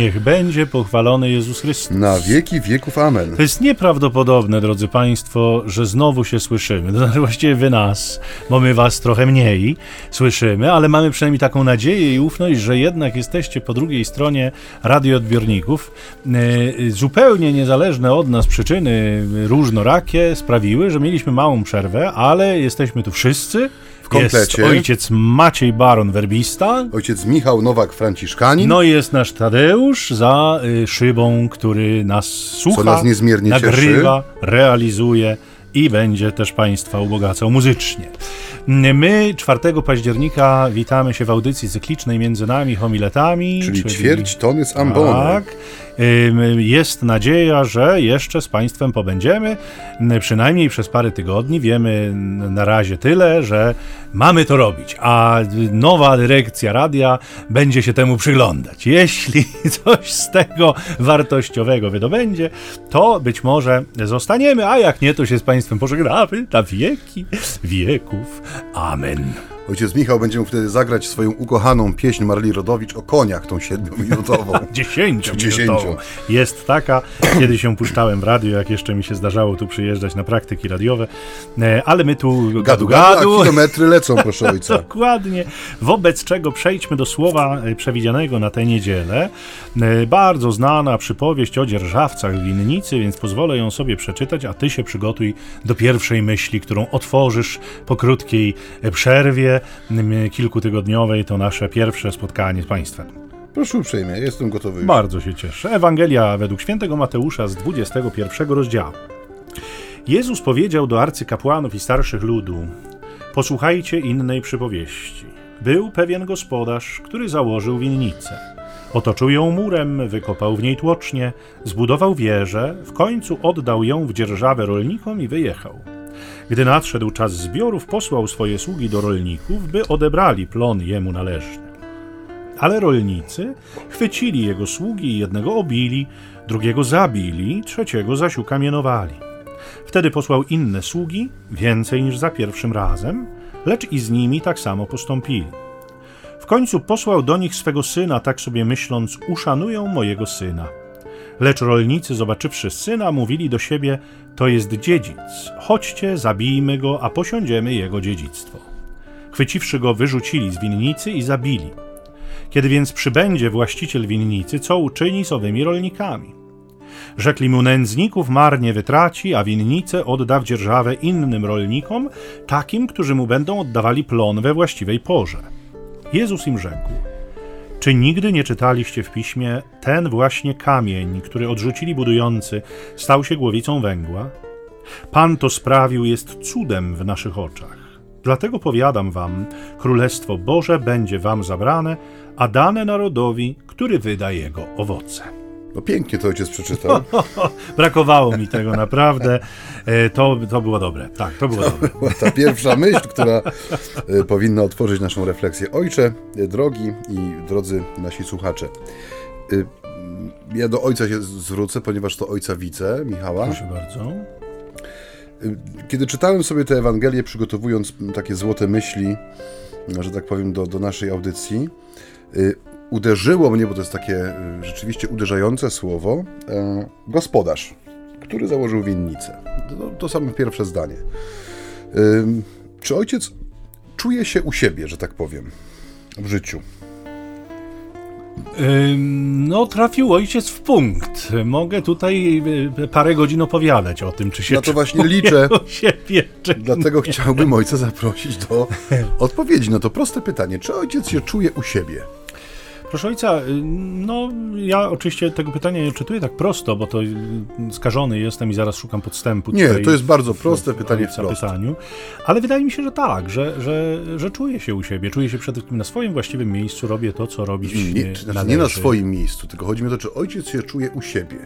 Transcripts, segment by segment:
Niech będzie pochwalony Jezus Chrystus. Na wieki wieków amen. To jest nieprawdopodobne, drodzy Państwo, że znowu się słyszymy. To znaczy właściwie wy nas, bo my was trochę mniej słyszymy, ale mamy przynajmniej taką nadzieję i ufność, że jednak jesteście po drugiej stronie radioodbiorników. E, Zupełnie niezależne od nas przyczyny różnorakie sprawiły, że mieliśmy małą przerwę, ale jesteśmy tu wszyscy. Jest komplecie. ojciec Maciej Baron Werbista. Ojciec Michał Nowak Franciszkanin. No i jest nasz Tadeusz za y, szybą, który nas słucha, nas niezmiernie nagrywa, realizuje i będzie też Państwa ubogacał muzycznie. My 4 października witamy się w audycji cyklicznej między nami homiletami. czyli ćwierć tony z ambonu. Tak. Jest nadzieja, że jeszcze z Państwem pobędziemy, przynajmniej przez parę tygodni. Wiemy na razie tyle, że mamy to robić, a nowa dyrekcja radia będzie się temu przyglądać. Jeśli coś z tego wartościowego wydobędzie, to być może zostaniemy, a jak nie, to się z Państwem pożegnamy na wieki wieków. Amen. Ojciec Michał będzie mógł wtedy zagrać swoją ukochaną pieśń Marli Rodowicz o koniach, tą siedmiominutową. Dziesięciu. Jest taka. Kiedy się puszczałem w radio, jak jeszcze mi się zdarzało tu przyjeżdżać na praktyki radiowe, E, ale my tu Gadu, gadu a kilometry lecą, proszę ojca. Dokładnie. Wobec czego przejdźmy do słowa e, przewidzianego na tę niedzielę. E, Bardzo znana przypowieść o dzierżawcach winnicy, więc pozwolę ją sobie przeczytać, a ty się przygotuj do pierwszej myśli, którą otworzysz po krótkiej e, przerwie kilkutygodniowej. To nasze pierwsze spotkanie z Państwem. Proszę uprzejmie, jestem gotowy. już. Bardzo się cieszę. Ewangelia według świętego Mateusza z 21 rozdziału. Jezus powiedział do arcykapłanów i starszych ludu: Posłuchajcie innej przypowieści. Był pewien gospodarz, który założył winnicę. Otoczył ją murem, wykopał w niej tłocznie, zbudował wieżę, w końcu oddał ją w dzierżawę rolnikom i wyjechał. Gdy nadszedł czas zbiorów, posłał swoje sługi do rolników, by odebrali plon jemu należny. Ale rolnicy chwycili jego sługi i jednego obili, drugiego zabili, trzeciego zaś ukamienowali. Wtedy posłał inne sługi, więcej niż za pierwszym razem, lecz i z nimi tak samo postąpili. W końcu posłał do nich swego syna, tak sobie myśląc, uszanują mojego syna. Lecz rolnicy, zobaczywszy syna, mówili do siebie: To jest dziedzic, chodźcie, zabijmy go, a posiądziemy jego dziedzictwo. Chwyciwszy go, wyrzucili z winnicy i zabili. Kiedy więc przybędzie właściciel winnicy, co uczyni z owymi rolnikami? Rzekli mu nędzników marnie wytraci, a winnicę odda w dzierżawę innym rolnikom, takim, którzy mu będą oddawali plon we właściwej porze. Jezus im rzekł: Czy nigdy nie czytaliście w piśmie, ten właśnie kamień, który odrzucili budujący, stał się głowicą węgła? Pan to sprawił, jest cudem w naszych oczach. Dlatego powiadam wam, Królestwo Boże będzie wam zabrane, a dane narodowi, który wyda jego owoce. No pięknie to ojciec przeczytał. Brakowało mi tego naprawdę. E, To, to było dobre. Tak, to było dobre. była ta pierwsza myśl, która e, powinna otworzyć naszą refleksję. Ojcze, e, drogi i drodzy nasi słuchacze, ja do ojca się zwrócę, ponieważ to ojca widzę, Michała. Proszę bardzo. Kiedy czytałem sobie tę Ewangelię, przygotowując takie złote myśli, że tak powiem, do, do naszej audycji, uderzyło mnie, bo to jest takie y, rzeczywiście uderzające słowo, e, gospodarz, który założył winnicę. To, to samo pierwsze zdanie. Czy ojciec czuje się u siebie, że tak powiem, w życiu? No, trafił ojciec w punkt. Mogę tutaj y, parę godzin opowiadać o tym, czy się Na to właśnie liczę. siebie, Dlatego chciałbym ojca zaprosić do odpowiedzi na to proste pytanie. Czy ojciec się czuje u siebie? Proszę ojca, y, no ja oczywiście tego pytania nie czytuję tak prosto, bo to y, skażony jestem i zaraz szukam podstępu. Nie, to jest bardzo w- proste w pytanie wprost. pytaniu, ale wydaje mi się, że tak, że, że, że czuję się u siebie, czuję się przede wszystkim na swoim właściwym miejscu, robię to, co robić Nie, nie, znaczy nie na swoim miejscu, tylko chodzi mi o to, czy ojciec się czuje u siebie.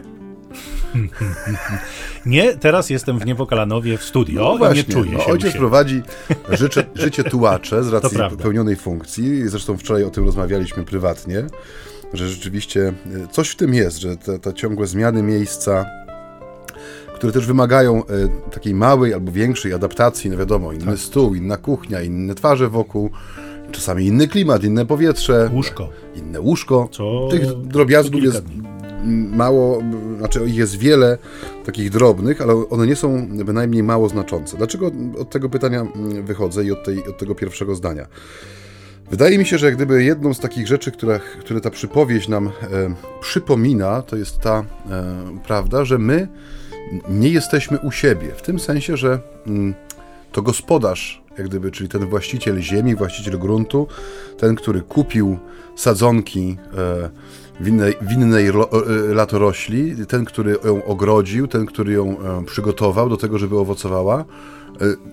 Nie, teraz jestem w Niewokalanowie w studio No właśnie, nie czuję no, się ojciec siebie. prowadzi życie, życie tułacze z racji pełnionej funkcji. Zresztą wczoraj o tym rozmawialiśmy prywatnie, że rzeczywiście y, coś w tym jest, że te, te ciągłe zmiany miejsca, które też wymagają y, takiej małej albo większej adaptacji, no wiadomo, inny Tak. stół, inna kuchnia, inne twarze wokół, czasami inny klimat, inne powietrze. Łóżko. Inne łóżko. Co Tych drobiazgów jest dni. Mało, znaczy jest wiele takich drobnych, ale one nie są bynajmniej mało znaczące. Dlaczego od tego pytania mm, wychodzę i od, tej, od tego pierwszego zdania? Wydaje mi się, że jak gdyby jedną z takich rzeczy, które, które ta przypowieść nam e, przypomina, to jest ta e, prawda, że my nie jesteśmy u siebie. W tym sensie, że mm, to gospodarz, jak gdyby, czyli ten właściciel ziemi, właściciel gruntu, ten, który kupił sadzonki e, winnej, winnej ro, e, latorośli, ten, który ją ogrodził, ten, który ją e, przygotował do tego, żeby owocowała, e,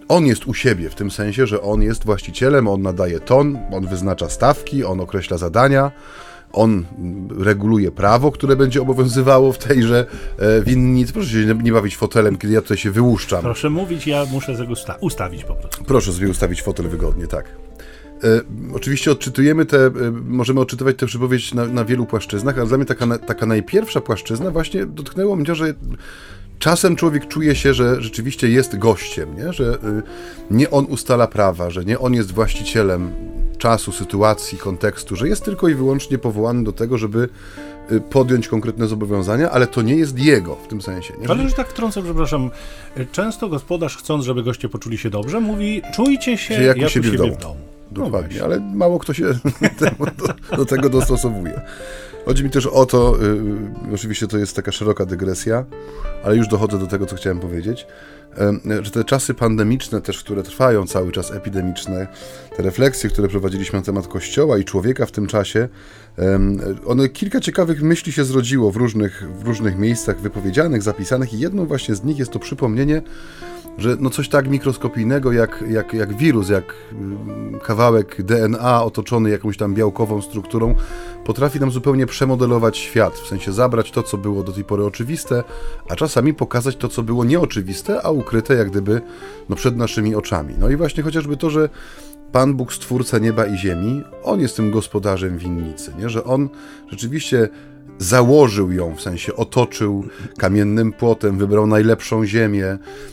on jest u siebie, w tym sensie, że on jest właścicielem, on nadaje ton, on wyznacza stawki, on określa zadania, on reguluje prawo, które będzie obowiązywało w tejże winnicy. Proszę się nie, bawić fotelem, kiedy ja tutaj się wyłuszczam. Proszę mówić, ja muszę tego usta- ustawić po prostu. Proszę sobie ustawić fotel wygodnie, tak. E, oczywiście odczytujemy te, e, możemy odczytywać tę przypowieść na, na wielu płaszczyznach, ale dla mnie taka, taka najpierwsza płaszczyzna właśnie dotknęło mnie, że czasem człowiek czuje się, że rzeczywiście jest gościem, nie? że y, nie on ustala prawa, że nie on jest właścicielem czasu, sytuacji, kontekstu, że jest tylko i wyłącznie powołany do tego, żeby y, podjąć konkretne zobowiązania, ale to nie jest jego w tym sensie. Nie? Ale już tak wtrącę, przepraszam. Często gospodarz, chcąc, żeby goście poczuli się dobrze, mówi: czujcie się Że jak u jak siebie w domu. w domu. No Dokładnie, właśnie. ale mało kto się do, do tego dostosowuje. Chodzi mi też o to, y, oczywiście to jest taka szeroka dygresja, ale już dochodzę do tego, co chciałem powiedzieć, y, że te czasy pandemiczne też, które trwają cały czas, epidemiczne, te refleksje, które prowadziliśmy na temat Kościoła i człowieka w tym czasie, y, one kilka ciekawych myśli się zrodziło w różnych, w różnych miejscach wypowiedzianych, zapisanych i jedną właśnie z nich jest to przypomnienie, że no coś tak mikroskopijnego jak, jak, jak wirus, jak mm, kawałek DNA otoczony jakąś tam białkową strukturą, potrafi nam zupełnie przemodelować świat, w sensie zabrać to, co było do tej pory oczywiste, a czasami pokazać to, co było nieoczywiste, a ukryte jak gdyby no, przed naszymi oczami. No i właśnie chociażby to, że Pan Bóg, stwórca nieba i ziemi, On jest tym gospodarzem winnicy, nie? że On rzeczywiście założył ją, w sensie otoczył kamiennym płotem, wybrał najlepszą ziemię,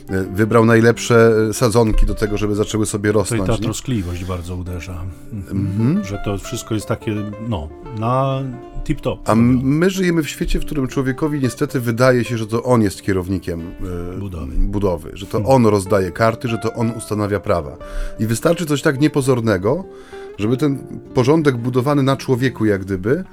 e, wybrał najlepsze e, sadzonki do tego, żeby zaczęły sobie To i ta rosnąć. troskliwość bardzo uderza. Mhm. Że to wszystko jest takie, no, na tip-top. A my żyjemy w świecie, w którym człowiekowi niestety wydaje się, że to on jest kierownikiem e, Budowy. budowy, że to on rozdaje karty, że to on ustanawia prawa. I wystarczy coś tak niepozornego, żeby ten porządek budowany na człowieku, jak gdyby,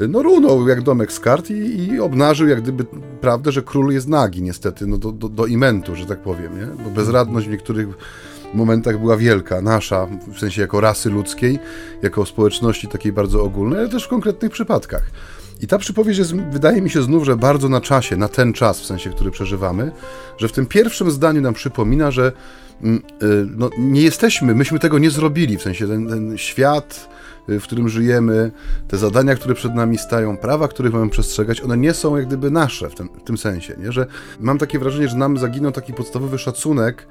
e, no runął jak domek z kart i, i obnażył jak gdyby prawdę, że król jest nagi niestety, no do, do, do imentu, że tak powiem, nie? Bo bezradność w niektórych momentach była wielka, nasza, w sensie jako rasy ludzkiej, jako społeczności takiej bardzo ogólnej, ale też w konkretnych przypadkach. I ta przypowieść jest, wydaje mi się znów, że bardzo na czasie, na ten czas, w sensie, który przeżywamy, że w tym pierwszym zdaniu nam przypomina, że mm, y, no, nie jesteśmy, myśmy tego nie zrobili, w sensie ten, ten świat, w którym żyjemy, te zadania, które przed nami stają, prawa, których mamy przestrzegać, one nie są jak gdyby nasze w tym, w tym sensie, nie? że mam takie wrażenie, że nam zaginął taki podstawowy szacunek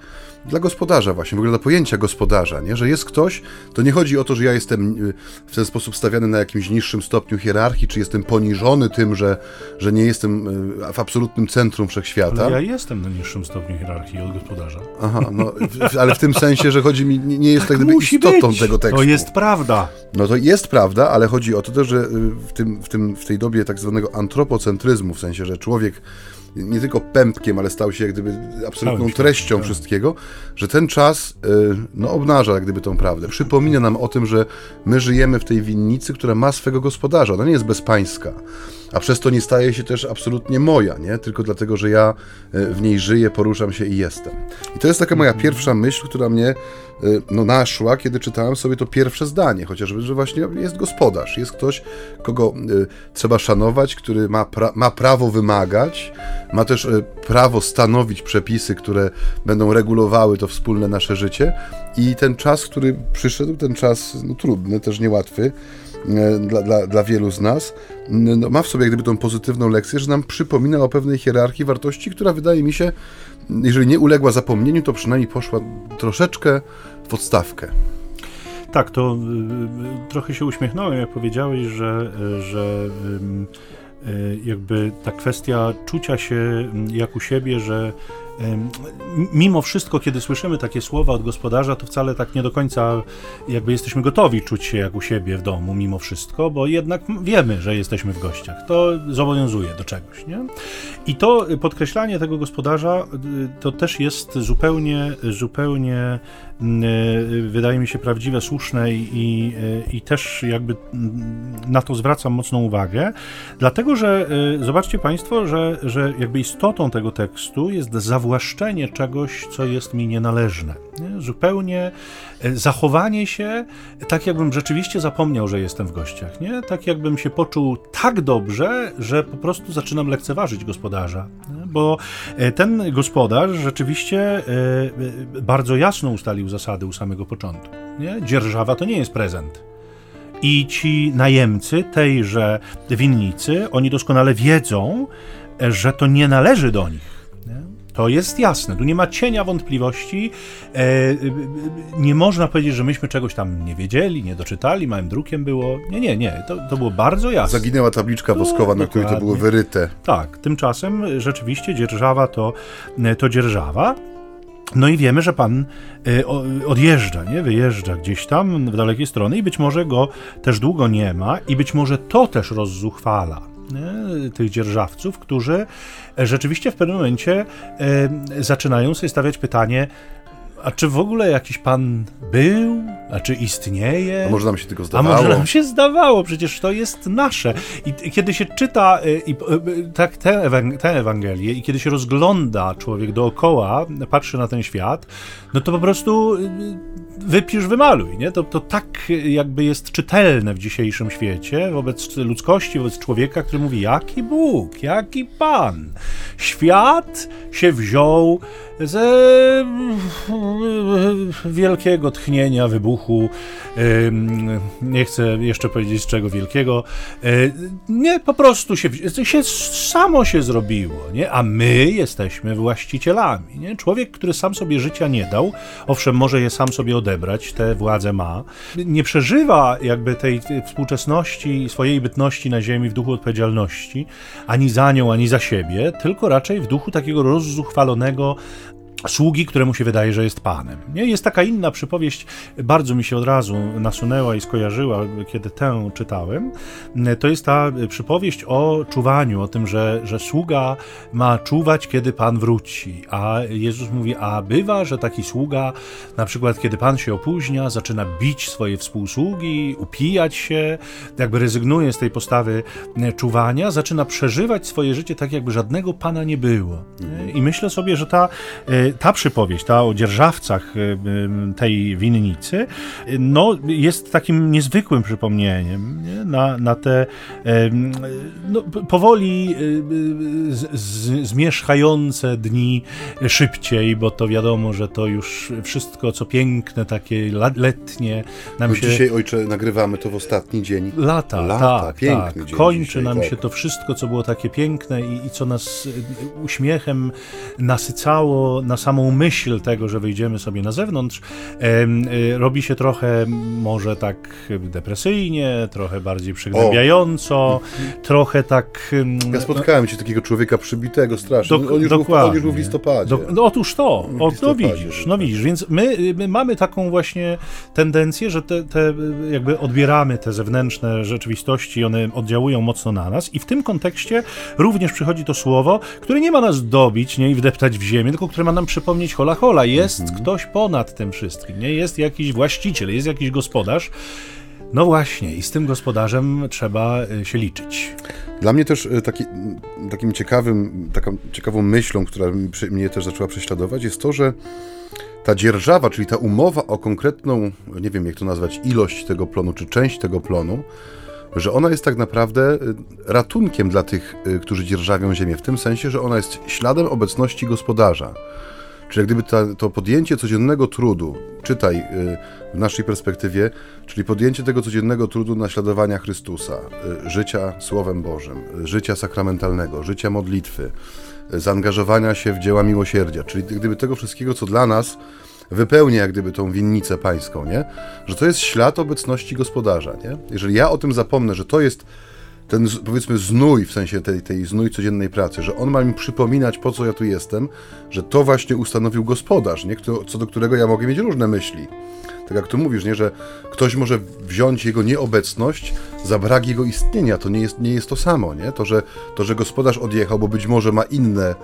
dla gospodarza właśnie, w ogóle dla pojęcia gospodarza, nie? że jest ktoś, to nie chodzi o to, że ja jestem y, w ten sposób stawiany na jakimś niższym stopniu hierarchii, czy jestem poniżony tym, że, że nie jestem y, w absolutnym centrum wszechświata. Ale ja jestem na niższym stopniu hierarchii od gospodarza. Aha, no, ale w tym sensie, że chodzi mi, nie jest tak gdyby Musi istotą być. tego tekstu. To jest prawda. No to jest prawda, ale chodzi o to też, że y, w, tym, w, tym, w tej dobie tak zwanego antropocentryzmu, w sensie, że człowiek nie tylko pępkiem, ale stał się jak gdyby absolutną treścią tak. wszystkiego, że ten czas y, no, obnaża jak gdyby tą prawdę. Przypomina nam o tym, że my żyjemy w tej winnicy, która ma swego gospodarza. Ona nie jest bezpańska, a przez to nie staje się też absolutnie moja, nie? Tylko dlatego, że ja y, w niej żyję, poruszam się i jestem. I to jest taka moja pierwsza myśl, która mnie y, no, naszła, kiedy czytałem sobie to pierwsze zdanie, chociażby, że właśnie jest gospodarz, jest ktoś, kogo y, trzeba szanować, który ma, pra ma prawo wymagać, ma też prawo stanowić przepisy, które będą regulowały to wspólne nasze życie i ten czas, który przyszedł, ten czas no, trudny, też niełatwy, e, dla, dla, dla wielu z nas, no, ma w sobie gdyby tą pozytywną lekcję, że nam przypomina o pewnej hierarchii wartości, która wydaje mi się, jeżeli nie uległa zapomnieniu, to przynajmniej poszła troszeczkę w odstawkę. Tak, to y, y, trochę się uśmiechnąłem, jak powiedziałeś, że, y, że jakby ta kwestia czucia się mm, jak u siebie, że mimo wszystko, kiedy słyszymy takie słowa od gospodarza, to wcale tak nie do końca jakby jesteśmy gotowi czuć się jak u siebie w domu, mimo wszystko, bo jednak wiemy, że jesteśmy w gościach. To zobowiązuje do czegoś, nie? I to podkreślanie tego gospodarza y, to też jest zupełnie, zupełnie wydaje mi się prawdziwe, słuszne i, i też jakby na to zwracam mocną uwagę, dlatego że y, zobaczcie Państwo, że, że jakby istotą tego tekstu jest zawłaszczenie czegoś, co jest mi nienależne. Nie? Zupełnie e, zachowanie się tak, jakbym rzeczywiście zapomniał, że jestem w gościach. Nie? Tak, jakbym się poczuł tak dobrze, że po prostu zaczynam lekceważyć gospodarza. Nie? Bo ten gospodarz rzeczywiście bardzo jasno ustalił zasady u samego początku. Nie? Dzierżawa to nie jest prezent. I ci najemcy tejże winnicy, oni doskonale wiedzą, że to nie należy do nich to jest jasne, tu nie ma cienia wątpliwości. E, nie można powiedzieć, że myśmy czegoś tam nie wiedzieli, nie doczytali, małym drukiem było. Nie, nie, nie, to, to było bardzo jasne. Zaginęła tabliczka woskowa, na której to było wyryte. Tak, tymczasem rzeczywiście dzierżawa to, to dzierżawa. No i wiemy, że pan e, odjeżdża, nie? Wyjeżdża gdzieś tam w dalekie strony i być może go też długo nie ma i być może to też rozzuchwala nie? tych dzierżawców, którzy rzeczywiście w pewnym momencie e, zaczynają sobie stawiać pytanie, a czy w ogóle jakiś pan był? A czy istnieje? A może nam się tylko zdawało? A może nam się zdawało? Przecież to jest nasze. I kiedy się czyta e, i, e, tak, tę, ewang Ewangelię i kiedy się rozgląda człowiek dookoła, patrzy na ten świat, no to po prostu wypisz, wymaluj, nie? To, to tak jakby jest czytelne w dzisiejszym świecie wobec ludzkości, wobec człowieka, który mówi, jaki Bóg, jaki Pan. Świat się wziął ze wielkiego tchnienia, wybuchu, nie chcę jeszcze powiedzieć czego wielkiego, e, nie, po prostu się, się samo się zrobiło, nie? A my jesteśmy właścicielami, nie? Człowiek, który sam sobie życia nie dał, owszem, może je sam sobie odebrać, te władze ma, nie przeżywa jakby tej współczesności, swojej bytności na ziemi w duchu odpowiedzialności, ani za nią, ani za siebie, tylko raczej w duchu takiego rozzuchwalonego sługi, któremu się wydaje, że jest panem. Nie? Jest taka inna przypowieść, bardzo mi się od razu nasunęła i skojarzyła, kiedy tę czytałem. To jest ta przypowieść o czuwaniu, o tym, że, że sługa ma czuwać, kiedy pan wróci. A Jezus mówi, a bywa, że taki sługa, na przykład kiedy pan się opóźnia, zaczyna bić swoje współsługi, upijać się, jakby rezygnuje z tej postawy czuwania, zaczyna przeżywać swoje życie tak, jakby żadnego pana nie było. I myślę sobie, że ta ta przypowieść, ta o dzierżawcach y, y, tej winnicy, no, jest takim niezwykłym przypomnieniem nie? Na, na te no, powoli y, z, z, zmierzchające dni szybciej, bo to wiadomo, że to już wszystko, co piękne, takie letnie, nam się... Dzisiaj, ojcze, nagrywamy to w ostatni dzień. Lata, Lata tak, piękny tak. Kończy dzisiaj, nam tak. się to wszystko, co było takie piękne i, i co nas uśmiechem nasycało, na samą myśl tego, że wyjdziemy sobie na zewnątrz, y, robi się trochę może tak depresyjnie, trochę bardziej przygnębiająco, trochę tak... Ja spotkałem się takiego człowieka przybitego strasznie. Do, on, już dokładnie. Był, on już w listopadzie. Do, no, otóż to, o, no widzisz, no widzisz, więc my, my, mamy taką właśnie tendencję, że te, te jakby odbieramy te zewnętrzne rzeczywistości, one oddziałują mocno na nas i w tym kontekście również przychodzi to słowo, które nie ma nas dobić nie, i wdeptać w ziemię, tylko które ma nam przypomnieć hola hola, jest mhm. ktoś ponad tym wszystkim, nie? Jest jakiś właściciel, jest jakiś gospodarz. No właśnie, i z tym gospodarzem trzeba y, się liczyć. Dla mnie też y, taki, takim ciekawym, taką ciekawą myślą, która mnie też zaczęła prześladować, jest to, że ta dzierżawa, czyli ta umowa o konkretną, nie wiem jak to nazwać, ilość tego plonu, czy część tego plonu, że ona jest tak naprawdę y, ratunkiem dla tych, którzy dzierżawią ziemię, w tym sensie, że ona jest śladem obecności gospodarza. Czyli gdyby ta, to podjęcie codziennego trudu, czytaj y, w naszej perspektywie, czyli podjęcie tego codziennego trudu naśladowania Chrystusa, y, życia Słowem Bożym, y, życia sakramentalnego, życia modlitwy, zaangażowania się w dzieła miłosierdzia, czyli gdyby tego wszystkiego, co dla nas wypełnia jak gdyby tą winnicę pańską, nie? Że to jest ślad obecności gospodarza, nie? Jeżeli ja o tym zapomnę, że to jest ten powiedzmy znój, w sensie tej, tej znój codziennej pracy, że on ma mi przypominać, po co ja tu jestem, że to właśnie ustanowił gospodarz, nie? co do którego ja mogę mieć różne myśli. Tak jak tu mówisz, nie? że ktoś może wziąć jego nieobecność za brak jego istnienia. To nie jest, nie jest to samo. Nie? To, że, to, że gospodarz odjechał, bo być może ma inne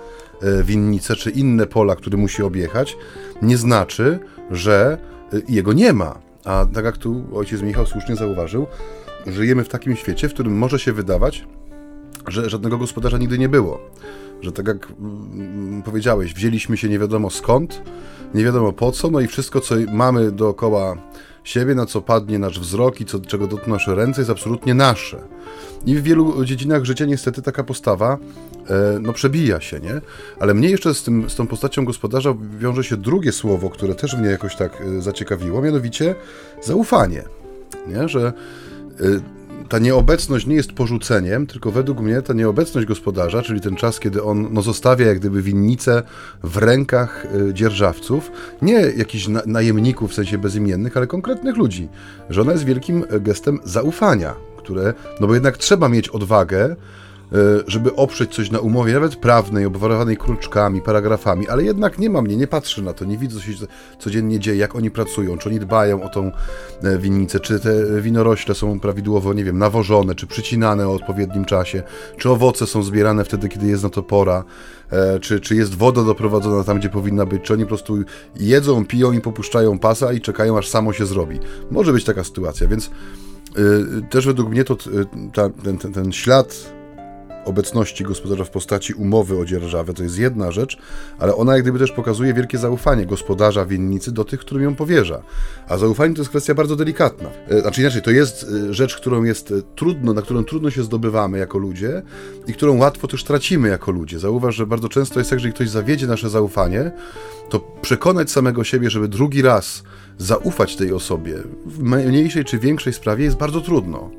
e, winnice czy inne pola, które musi objechać, nie znaczy, że e, jego nie ma. A tak jak tu ojciec Michał słusznie zauważył, żyjemy w takim świecie, w którym może się wydawać, że żadnego gospodarza nigdy nie było. Że tak jak mm, powiedziałeś, wzięliśmy się nie wiadomo skąd, nie wiadomo po co, no i wszystko, co mamy dookoła siebie, na co padnie nasz wzrok i co, czego dotkną nasze ręce, jest absolutnie nasze. I w wielu dziedzinach życia niestety taka postawa e, no, przebija się, nie? Ale mnie jeszcze z, tym, z tą postacią gospodarza wiąże się drugie słowo, które też mnie jakoś tak e, zaciekawiło, mianowicie zaufanie. Nie? Że ta nieobecność nie jest porzuceniem, tylko według mnie ta nieobecność gospodarza, czyli ten czas, kiedy on no, zostawia jak gdyby winnicę w rękach y, dzierżawców, nie jakichś na, najemników w sensie bezimiennych, ale konkretnych ludzi, że ona jest wielkim gestem zaufania, które, no bo jednak trzeba mieć odwagę, żeby oprzeć coś na umowie, nawet prawnej, obwarowanej kruczkami, paragrafami, ale jednak nie ma mnie, nie patrzy na to, nie widzę, co się codziennie dzieje, jak oni pracują, czy oni dbają o tą e, winnicę, czy te winorośle są prawidłowo, nie wiem, nawożone, czy przycinane o odpowiednim czasie, czy owoce są zbierane wtedy, kiedy jest na to pora, e, czy, czy jest woda doprowadzona tam, gdzie powinna być, czy oni po prostu jedzą, piją i popuszczają pasa i czekają, aż samo się zrobi. Może być taka sytuacja, więc też według mnie to ta, ten, ten, ten ślad obecności gospodarza w postaci umowy o dzierżawę, to jest jedna rzecz, ale ona jak gdyby też pokazuje wielkie zaufanie gospodarza winnicy do tych, którym ją powierza. A zaufanie to jest kwestia bardzo delikatna. E, znaczy inaczej, to jest e, rzecz, którą jest e, trudno, na którą trudno się zdobywamy jako ludzie i którą łatwo też tracimy jako ludzie. Zauważ, że bardzo często jest tak, że jeżeli ktoś zawiedzie nasze zaufanie, to przekonać samego siebie, żeby drugi raz zaufać tej osobie w mniejszej czy większej sprawie jest bardzo trudno.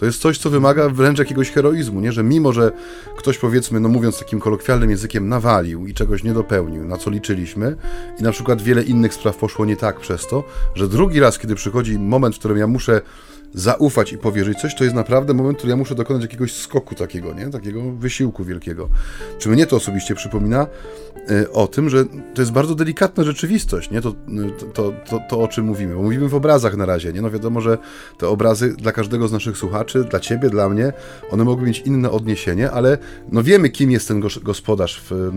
To jest coś, co wymaga wręcz jakiegoś heroizmu, nie? że mimo, że ktoś powiedzmy, no mówiąc takim kolokwialnym językiem, nawalił i czegoś nie dopełnił, na co liczyliśmy i na przykład wiele innych spraw poszło nie tak przez to, że drugi raz, kiedy przychodzi moment, w którym ja muszę zaufać i powierzyć coś, to jest naprawdę moment, w którym ja muszę dokonać jakiegoś skoku takiego, nie? Takiego wysiłku wielkiego. Czy mnie to osobiście przypomina y, o tym, że to jest bardzo delikatna rzeczywistość, nie? To, to, to, to, to o czym mówimy. Bo mówimy w obrazach na razie, nie? No wiadomo, że te obrazy dla każdego z naszych słuchaczy, dla ciebie, dla mnie, one mogą mieć inne odniesienie, ale no wiemy, kim jest ten gospodarz w,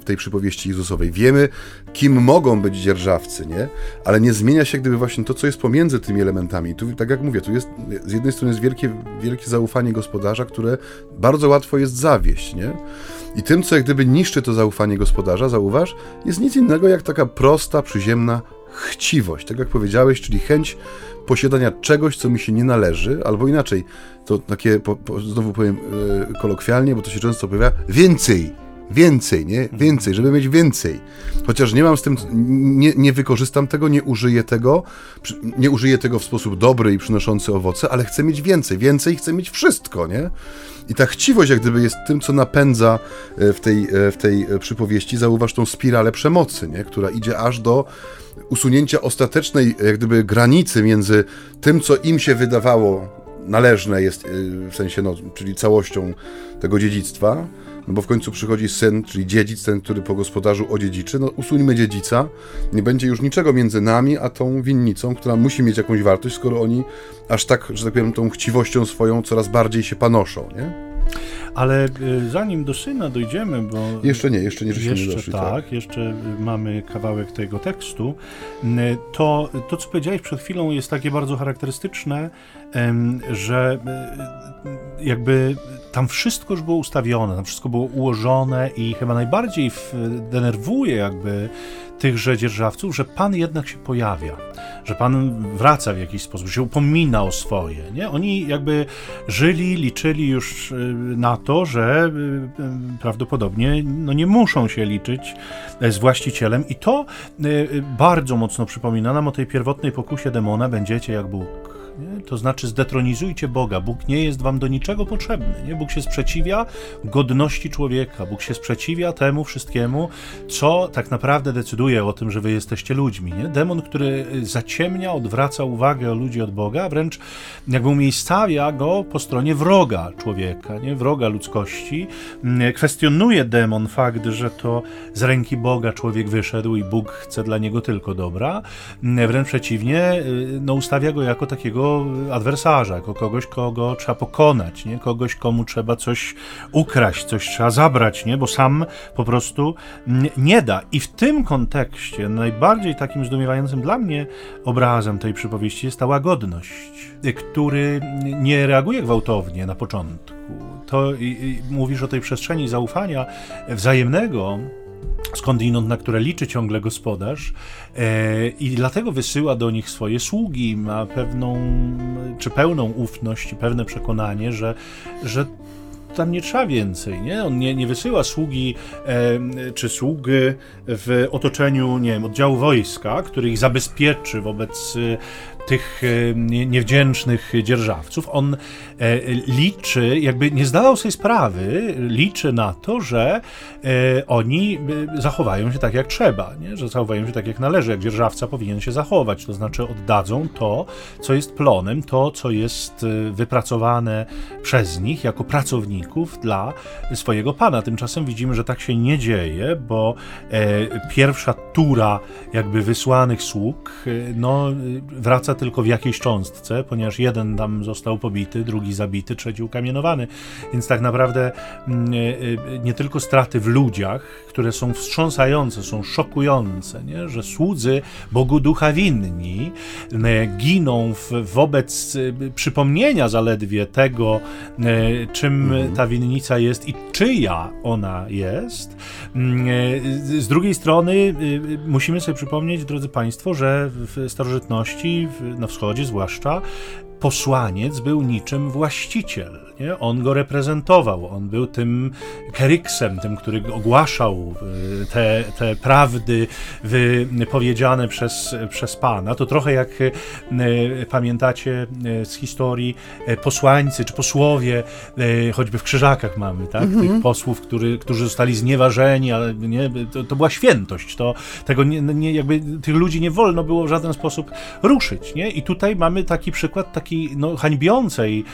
w tej przypowieści Jezusowej. Wiemy, kim mogą być dzierżawcy, nie? Ale nie zmienia się gdyby właśnie to, co jest pomiędzy tymi elementami. Tu, tak jak mówię, mówię, tu jest z jednej strony jest wielkie, wielkie zaufanie gospodarza, które bardzo łatwo jest zawieść, nie? I tym, co jak gdyby niszczy to zaufanie gospodarza, zauważ, jest nic innego jak taka prosta, przyziemna chciwość. Tak jak powiedziałeś, czyli chęć posiadania czegoś, co mi się nie należy, albo inaczej, to takie, po, po, znowu powiem yy, kolokwialnie, bo to się często pojawia, więcej Więcej, nie? Więcej, żeby mieć więcej. Chociaż nie mam z tym, nie, nie wykorzystam tego, nie użyję tego, nie użyję tego w sposób dobry i przynoszący owoce, ale chcę mieć więcej, więcej chcę mieć wszystko, nie? I ta chciwość jak gdyby jest tym, co napędza e, w tej, e, w tej e, przypowieści, zauważ tą spiralę przemocy, nie? która idzie aż do usunięcia ostatecznej jak gdyby granicy między tym, co im się wydawało należne jest, w sensie, no, czyli całością tego dziedzictwa, no bo w końcu przychodzi syn, czyli dziedzic, ten, który po gospodarzu odziedziczy, no usuńmy dziedzica, nie będzie już niczego między nami a tą winnicą, która musi mieć jakąś wartość, skoro oni aż tak, że tak powiem, tą chciwością swoją coraz bardziej się panoszą, nie? Ale y, zanim do syna dojdziemy, bo... Jeszcze nie, jeszcze nie, żeśmy jeszcze, nie doszli. Tak, tak, jeszcze mamy kawałek tego tekstu. To, to, co powiedziałeś przed chwilą jest takie bardzo charakterystyczne, że y, jakby tam wszystko już było ustawione, tam wszystko było ułożone i chyba najbardziej denerwuje jakby tychże dzierżawców, że Pan jednak się pojawia, że Pan wraca w jakiś sposób, się upomina o swoje. Nie? Oni jakby żyli, liczyli już y, na to, że y, prawdopodobnie no nie muszą się liczyć e, z właścicielem i to bardzo mocno przypomina nam o tej pierwotnej pokusie demona, będziecie jak Bóg Nie? To znaczy zdetronizujcie Boga. Bóg nie jest wam do niczego potrzebny. Nie? Bóg się sprzeciwia godności człowieka. Bóg się sprzeciwia temu wszystkiemu, co tak naprawdę decyduje o tym, że wy jesteście ludźmi. Nie? Demon, który zaciemnia, odwraca uwagę ludzi od Boga, wręcz jakby umiejscawia go po stronie wroga człowieka, nie? wroga ludzkości. Kwestionuje demon fakt, że to z ręki Boga człowiek wyszedł i Bóg chce dla niego tylko dobra. Wręcz przeciwnie, no, ustawia go jako takiego adwersarza, jako kogoś, kogo trzeba pokonać, nie? kogoś, komu trzeba coś ukraść, coś trzeba zabrać, nie? bo sam po prostu nie da. I w tym kontekście najbardziej takim zdumiewającym dla mnie obrazem tej przypowieści jest ta łagodność, który nie reaguje gwałtownie na początku. To i, i mówisz o tej przestrzeni zaufania wzajemnego, skądinąd, na które liczy ciągle gospodarz e, i dlatego wysyła do nich swoje sługi, ma pewną, czy pełną ufność i pewne przekonanie, że, że tam nie trzeba więcej, nie? On nie, nie wysyła sługi e, czy sługi w otoczeniu, nie wiem, oddziału wojska, który ich zabezpieczy wobec tych e, niewdzięcznych dzierżawców, on e, liczy, jakby nie zdawał sobie sprawy, liczy na to, że e, oni zachowają się tak jak trzeba, nie? że zachowają się tak jak należy, jak dzierżawca powinien się zachować, to znaczy oddadzą to, co jest plonem, to, co jest wypracowane przez nich jako pracowników dla swojego pana. Tymczasem widzimy, że tak się nie dzieje, bo pierwsza tura jakby wysłanych sług no, wraca tylko w jakiejś cząstce, ponieważ jeden tam został pobity, drugi zabity, trzeci ukamienowany. Więc tak naprawdę mm, e, e, nie tylko straty w ludziach, które są wstrząsające, są szokujące, nie? że słudzy Bogu Ducha winni e, giną wobec przypomnienia zaledwie tego, czym mhm. ta winnica jest i czyja ona jest. Mm, z drugiej strony musimy sobie przypomnieć, drodzy Państwo, że w starożytności, na wschodzie zwłaszcza, posłaniec był niczym właściciel. Nie? On go reprezentował, on był tym keryksem, tym, który ogłaszał y, te, te prawdy wypowiedziane przez, przez Pana. To trochę jak y, pamiętacie y, z historii posłańcy czy posłowie, choćby w Krzyżakach mamy, tak? Mhm. Tych posłów, który, którzy zostali znieważeni, ale nie, to, to była świętość. To, tego nie, nie, jakby tych ludzi nie wolno było w żaden sposób ruszyć. Nie? I tutaj mamy taki przykład takiej no, hańbiącej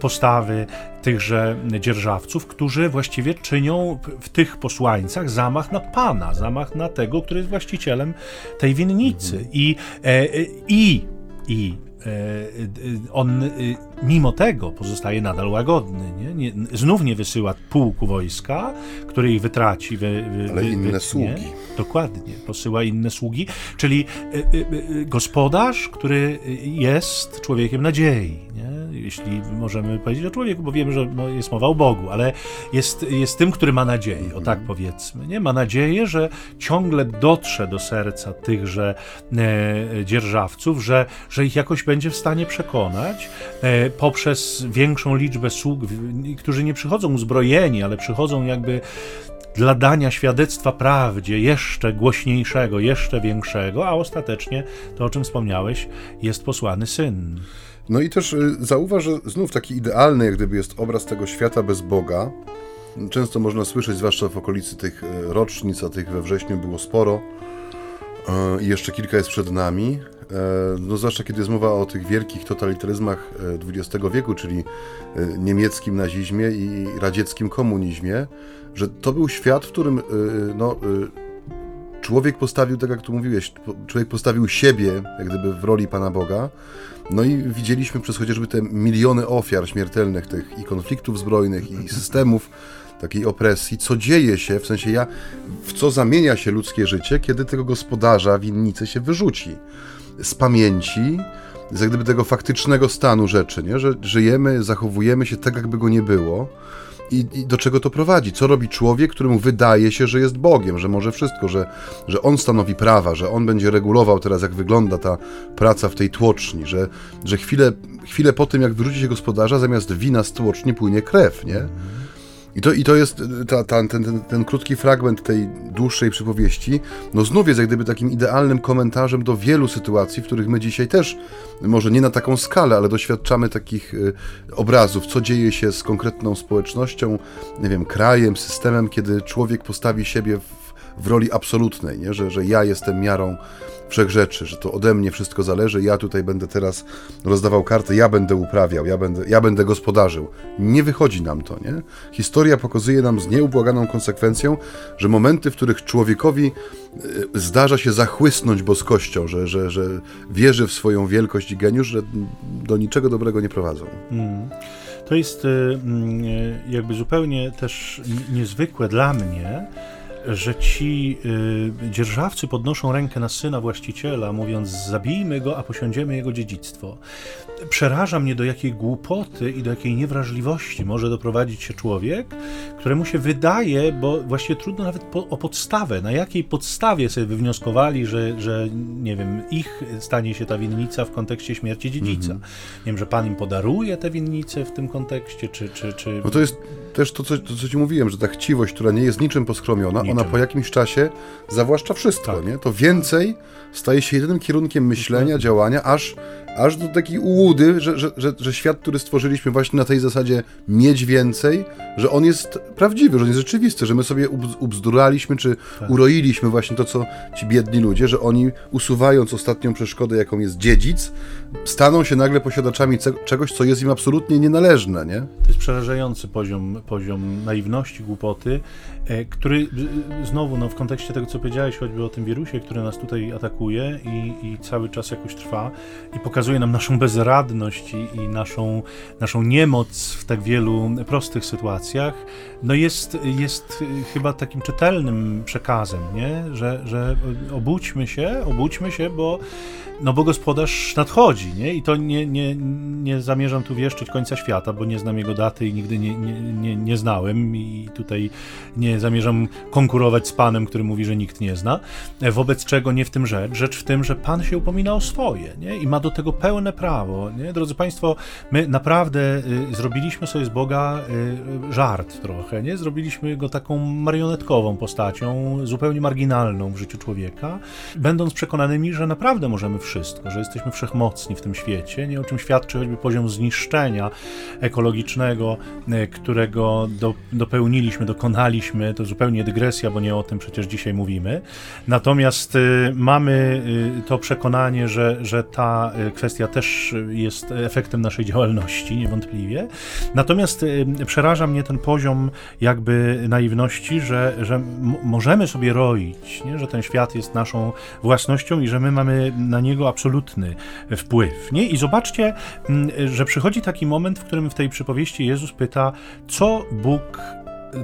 postawy tychże dzierżawców, którzy właściwie czynią w tych posłańcach zamach na Pana, zamach na tego, który jest właścicielem tej winnicy. Mhm. I, e, i, i E, on y, mimo tego pozostaje nadal łagodny. Nie? nie znów nie wysyła pułku wojska, który ich wytraci. Wy, wy, Ale inne wy, sługi. Dokładnie, posyła inne sługi, czyli y, y, gospodarz, który jest człowiekiem nadziei. Nie? Jeśli możemy powiedzieć o człowieku, bo wiemy, że jest mowa o Bogu, ale jest, jest tym, który ma nadzieję, o tak mhm. powiedzmy. Nie? Ma nadzieję, że ciągle dotrze do serca tychże e, dzierżawców, że, że ich jakoś będzie w stanie przekonać e, poprzez większą liczbę sług, którzy nie przychodzą uzbrojeni, ale przychodzą jakby dla dania świadectwa prawdzie jeszcze głośniejszego, jeszcze większego, a ostatecznie to, o czym wspomniałeś, jest posłany syn. No i też y, zauważ, że znów taki idealny, jak gdyby jest obraz tego świata bez Boga. Często można słyszeć, zwłaszcza w okolicy tych y, rocznic, a tych we wrześniu było sporo, y, i jeszcze kilka jest przed nami, no zwłaszcza kiedy jest mowa o tych wielkich totalitaryzmach XX e, wieku, czyli e, niemieckim nazizmie i radzieckim komunizmie, że to był świat, w którym no, człowiek postawił, tak jak tu mówiłeś, człowiek postawił siebie, jak gdyby w roli Pana Boga. No i widzieliśmy przez chociażby te miliony ofiar śmiertelnych tych i konfliktów zbrojnych, i systemów takiej opresji, co dzieje się, w sensie ja, w co zamienia się ludzkie życie, kiedy tego gospodarza winnicy się wyrzuci z pamięci, z jak gdyby tego faktycznego stanu rzeczy, nie? że żyjemy, zachowujemy się tak, jakby go nie było. I, I, do czego to prowadzi? Co robi człowiek, któremu wydaje się, że jest Bogiem, że może wszystko, że, że on stanowi prawa, że on będzie regulował teraz, jak wygląda ta praca w tej tłoczni, że, że chwilę, chwilę po tym, jak wyrzuci się gospodarza, zamiast wina z tłoczni płynie krew, nie? I to, i to jest ta, ta, ten, ten, ten krótki fragment tej dłuższej przypowieści, no znów jest jak gdyby takim idealnym komentarzem do wielu sytuacji, w których my dzisiaj też, może nie na taką skalę, ale doświadczamy takich y, obrazów, co dzieje się z konkretną społecznością, nie wiem, krajem, systemem, kiedy człowiek postawi siebie w, w roli absolutnej, nie? Że, że ja jestem miarą wszechrzeczy, że to ode mnie wszystko zależy, ja tutaj będę teraz rozdawał karty, ja będę uprawiał, ja będę, ja będę gospodarzył. Nie wychodzi nam to, nie? Historia pokazuje nam z nieubłaganą konsekwencją, że momenty, w których człowiekowi e, zdarza się zachłysnąć boskością, że, że, że wierzy w swoją wielkość i geniusz, że do niczego dobrego nie prowadzą. Mm. To jest e, mm, e, jakby zupełnie też niezwykłe dla mnie, że ci y, dzierżawcy podnoszą rękę na syna właściciela, mówiąc: Zabijmy go, a posiądziemy jego dziedzictwo. Przeraża mnie, do jakiej głupoty i do jakiej niewrażliwości może doprowadzić się człowiek, któremu się wydaje, bo właściwie trudno nawet po, o podstawę, na jakiej podstawie sobie wywnioskowali, że, że nie wiem, ich stanie się ta winnica w kontekście śmierci dziedzica. -hmm. Nie wiem, że pan im podaruje tę winnicę w tym kontekście, czy. czy, czy... No to jest też to co, to, co ci mówiłem, że ta chciwość, która nie jest niczym poskromiona, niczym. ona po jakimś czasie zawłaszcza wszystko, tak. nie? To więcej staje się jedynym kierunkiem myślenia, działania, aż, aż do takiej ułudy, że, że, że, że świat, który stworzyliśmy właśnie na tej zasadzie mieć więcej, że on jest prawdziwy, że on jest rzeczywisty, że my sobie ubzduraliśmy, czy tak. uroiliśmy właśnie to, co ci biedni ludzie, że oni usuwając ostatnią przeszkodę, jaką jest dziedzic, staną się nagle posiadaczami czegoś, co jest im absolutnie nienależne, nie? To jest przerażający poziom, poziom naiwności, głupoty, e, który znowu no, w kontekście tego, co powiedziałeś, choćby o tym wirusie, który nas tutaj atakuje i, i cały czas jakoś trwa i pokazuje nam naszą bezradność i, i naszą, naszą niemoc w tak wielu prostych sytuacjach, no jest, jest chyba takim czytelnym przekazem, nie? Że, że obudźmy się, obudźmy się, bo no bo gospodarz nadchodzi, nie? I to nie, nie, nie zamierzam tu wieszczyć końca świata, bo nie znam jego daty i nigdy nie, nie, nie, nie znałem i tutaj nie zamierzam konkurować z Panem, który mówi, że nikt nie zna. Wobec czego nie w tym rzecz. Rzecz w tym, że Pan się upomina o swoje, nie? I ma do tego pełne prawo, nie? Drodzy Państwo, my naprawdę y, zrobiliśmy sobie z Boga y, żart trochę, nie? Zrobiliśmy go taką marionetkową postacią, zupełnie marginalną w życiu człowieka, będąc przekonanymi, że naprawdę możemy wszystko że jesteśmy wszechmocni w tym świecie, nie o czym świadczy choćby poziom zniszczenia ekologicznego, e, którego do, dopełniliśmy, dokonaliśmy. To zupełnie dygresja, bo nie o tym przecież dzisiaj mówimy. Natomiast y, mamy y, to przekonanie, że, że ta kwestia też jest efektem naszej działalności, niewątpliwie. Natomiast y, przeraża mnie ten poziom jakby naiwności, że, że możemy sobie roić, nie? że ten świat jest naszą własnością i że my mamy na niego absolutny wpływ. Nie? I zobaczcie, mm, że przychodzi taki moment, w którym w tej przypowieści Jezus pyta, co Bóg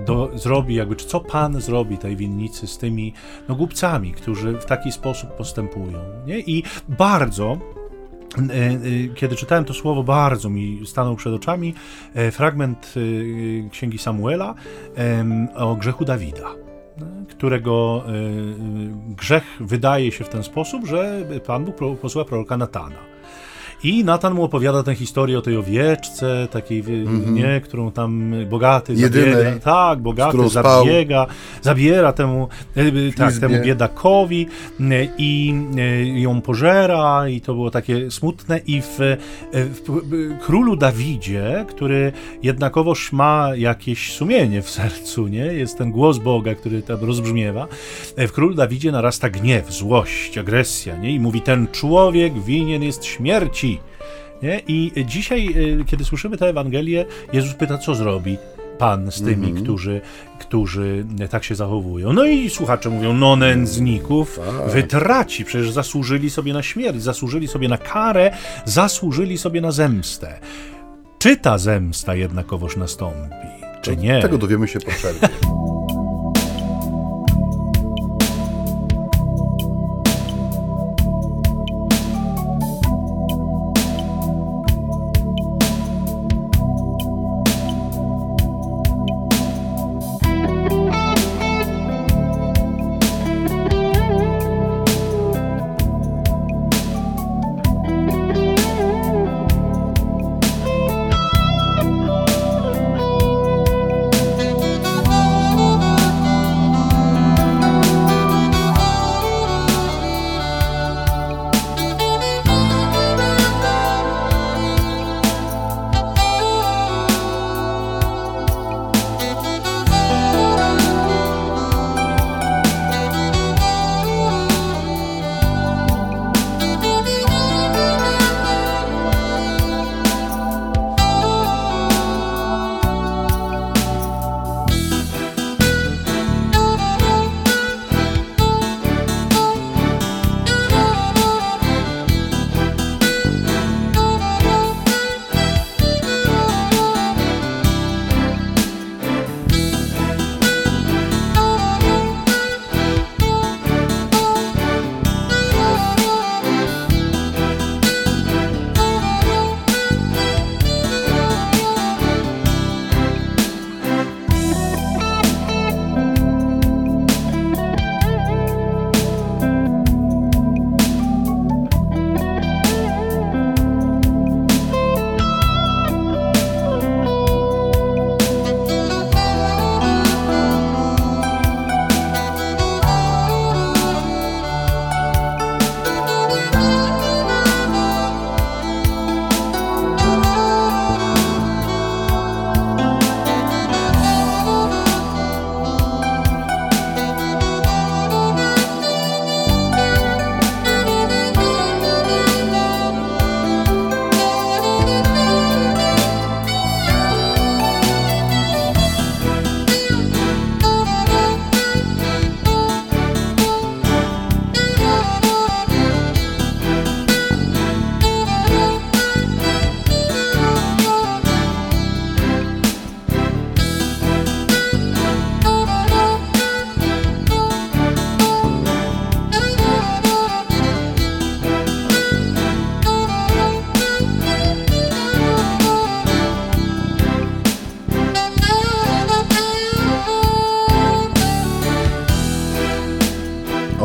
do, zrobi, jakby, czy co Pan zrobi tej winnicy z tymi no, głupcami, którzy w taki sposób postępują. Nie? I bardzo kiedy czytałem to słowo, bardzo mi stanął przed oczami e, fragment księgi Samuela o grzechu Dawida którego grzech wydaje się w ten sposób, że Pan Bóg posyła proroka Natana. I Natan mu opowiada tę historię o tej owieczce, takiej, mm -hmm. nie, którą tam bogaty Jedynej, zabiega. Tak, bogaty zabiega, zabiera temu, e, tak, temu biedakowi e, i e, ją pożera i to było takie smutne i w, w, w królu Dawidzie, który jednakowoż ma jakieś sumienie w sercu, nie? Jest ten głos Boga, który tam rozbrzmiewa. W królu Dawidzie narasta gniew, złość, agresja, nie? I mówi, ten człowiek winien jest śmierci, nie? I dzisiaj, y, kiedy słyszymy tę Ewangelię, Jezus pyta, co zrobi Pan z tymi, mm -hmm. którzy, którzy tak się zachowują. No i słuchacze mówią, no nędzników tak. wytraci, przecież zasłużyli sobie na śmierć, zasłużyli sobie na karę, zasłużyli sobie na zemstę. Czy ta zemsta jednakowoż nastąpi, czy nie? Tego dowiemy się po przerwie.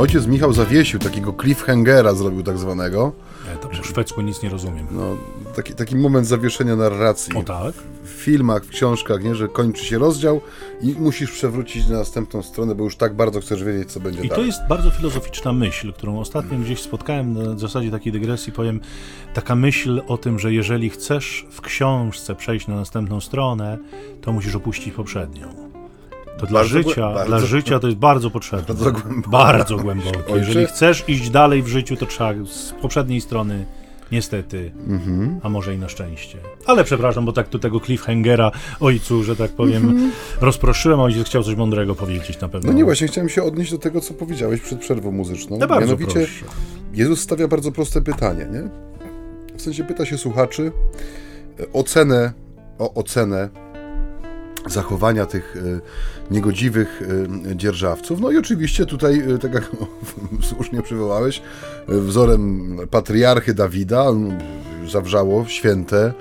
ojciec Michał zawiesił takiego cliffhangera, zrobił tak zwanego. Ja to po szwedzku nic nie rozumiem. No, taki, taki moment zawieszenia narracji. O tak? W filmach, w książkach, nie? że kończy się rozdział i musisz przewrócić na następną stronę, bo już tak bardzo chcesz wiedzieć, co będzie I dalej. to jest bardzo filozoficzna myśl, którą ostatnio gdzieś spotkałem na zasadzie takiej dygresji, powiem, taka myśl o tym, że jeżeli chcesz w książce przejść na następną stronę, to musisz opuścić poprzednią. To dla Bardzo głę- życia, bardzo- dla życia to jest bardzo potrzebne. Bardzo głębokie. Bardzo głębokie. Jeżeli chcesz iść dalej w życiu, to trzeba z poprzedniej strony niestety, Mhm. a może i na szczęście. Ale przepraszam, bo tak tu tego cliffhangera ojcu, że tak powiem, Mhm. rozproszyłem, a ojciec chciał coś mądrego powiedzieć na pewno. No nie, właśnie chciałem się odnieść do tego, co powiedziałeś przed przerwą muzyczną. No bardzo Mianowicie proszę. Jezus stawia bardzo proste pytanie, nie? W sensie pyta się słuchaczy e, ocenę, o ocenę zachowania tych e, niegodziwych e, dzierżawców. No i oczywiście tutaj, e, tak jak słusznie przywołałeś, wzorem patriarchy Dawida zawrzało święte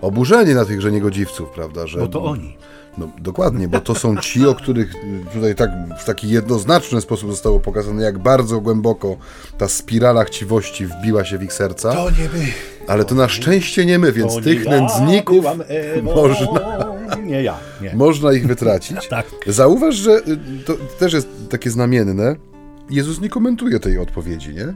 oburzenie na tychże niegodziwców, prawda? Że, Bo to oni. no, dokładnie, bo to są ci, o których tutaj tak w taki jednoznaczny sposób zostało pokazane, jak bardzo głęboko ta spirala chciwości wbiła się w ich serca. nie my. Ale to na szczęście nie my, więc To tych nędzników Ja można, Nie ja, nie. można ich wytracić. Tak. Zauważ, że y, to też jest takie znamienne. Jezus nie komentuje tej odpowiedzi, nie?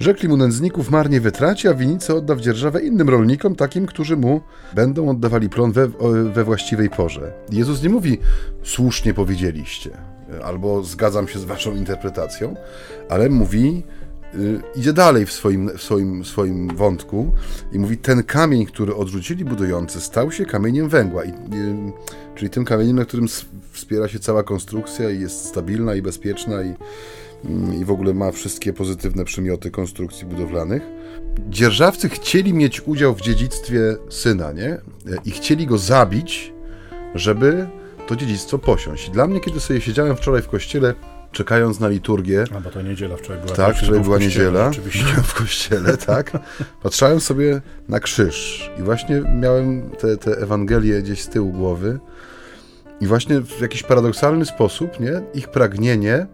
Rzekli mu nędzników marnie wytraci, a winnicę odda w dzierżawę innym rolnikom, takim, którzy mu będą oddawali plon we, we właściwej porze. Jezus nie mówi, słusznie powiedzieliście, albo zgadzam się z waszą interpretacją, ale mówi, idzie dalej w swoim, w swoim, swoim wątku i mówi, ten kamień, który odrzucili budujący, stał się kamieniem węgła, i, y, czyli tym kamieniem, na którym wspiera się cała konstrukcja i jest stabilna i bezpieczna i, i w ogóle ma wszystkie pozytywne przymioty konstrukcji budowlanych. Dzierżawcy chcieli mieć udział w dziedzictwie syna, nie? I chcieli go zabić, żeby to dziedzictwo posiąść. I dla mnie, kiedy sobie siedziałem wczoraj w kościele, czekając na liturgię, A bo to niedziela wczoraj była. tak, wczoraj była niedziela, w kościele, tak, patrzałem sobie na krzyż i właśnie miałem te, te Ewangelie gdzieś z tyłu głowy. I właśnie w jakiś paradoksalny sposób, nie, ich pragnienie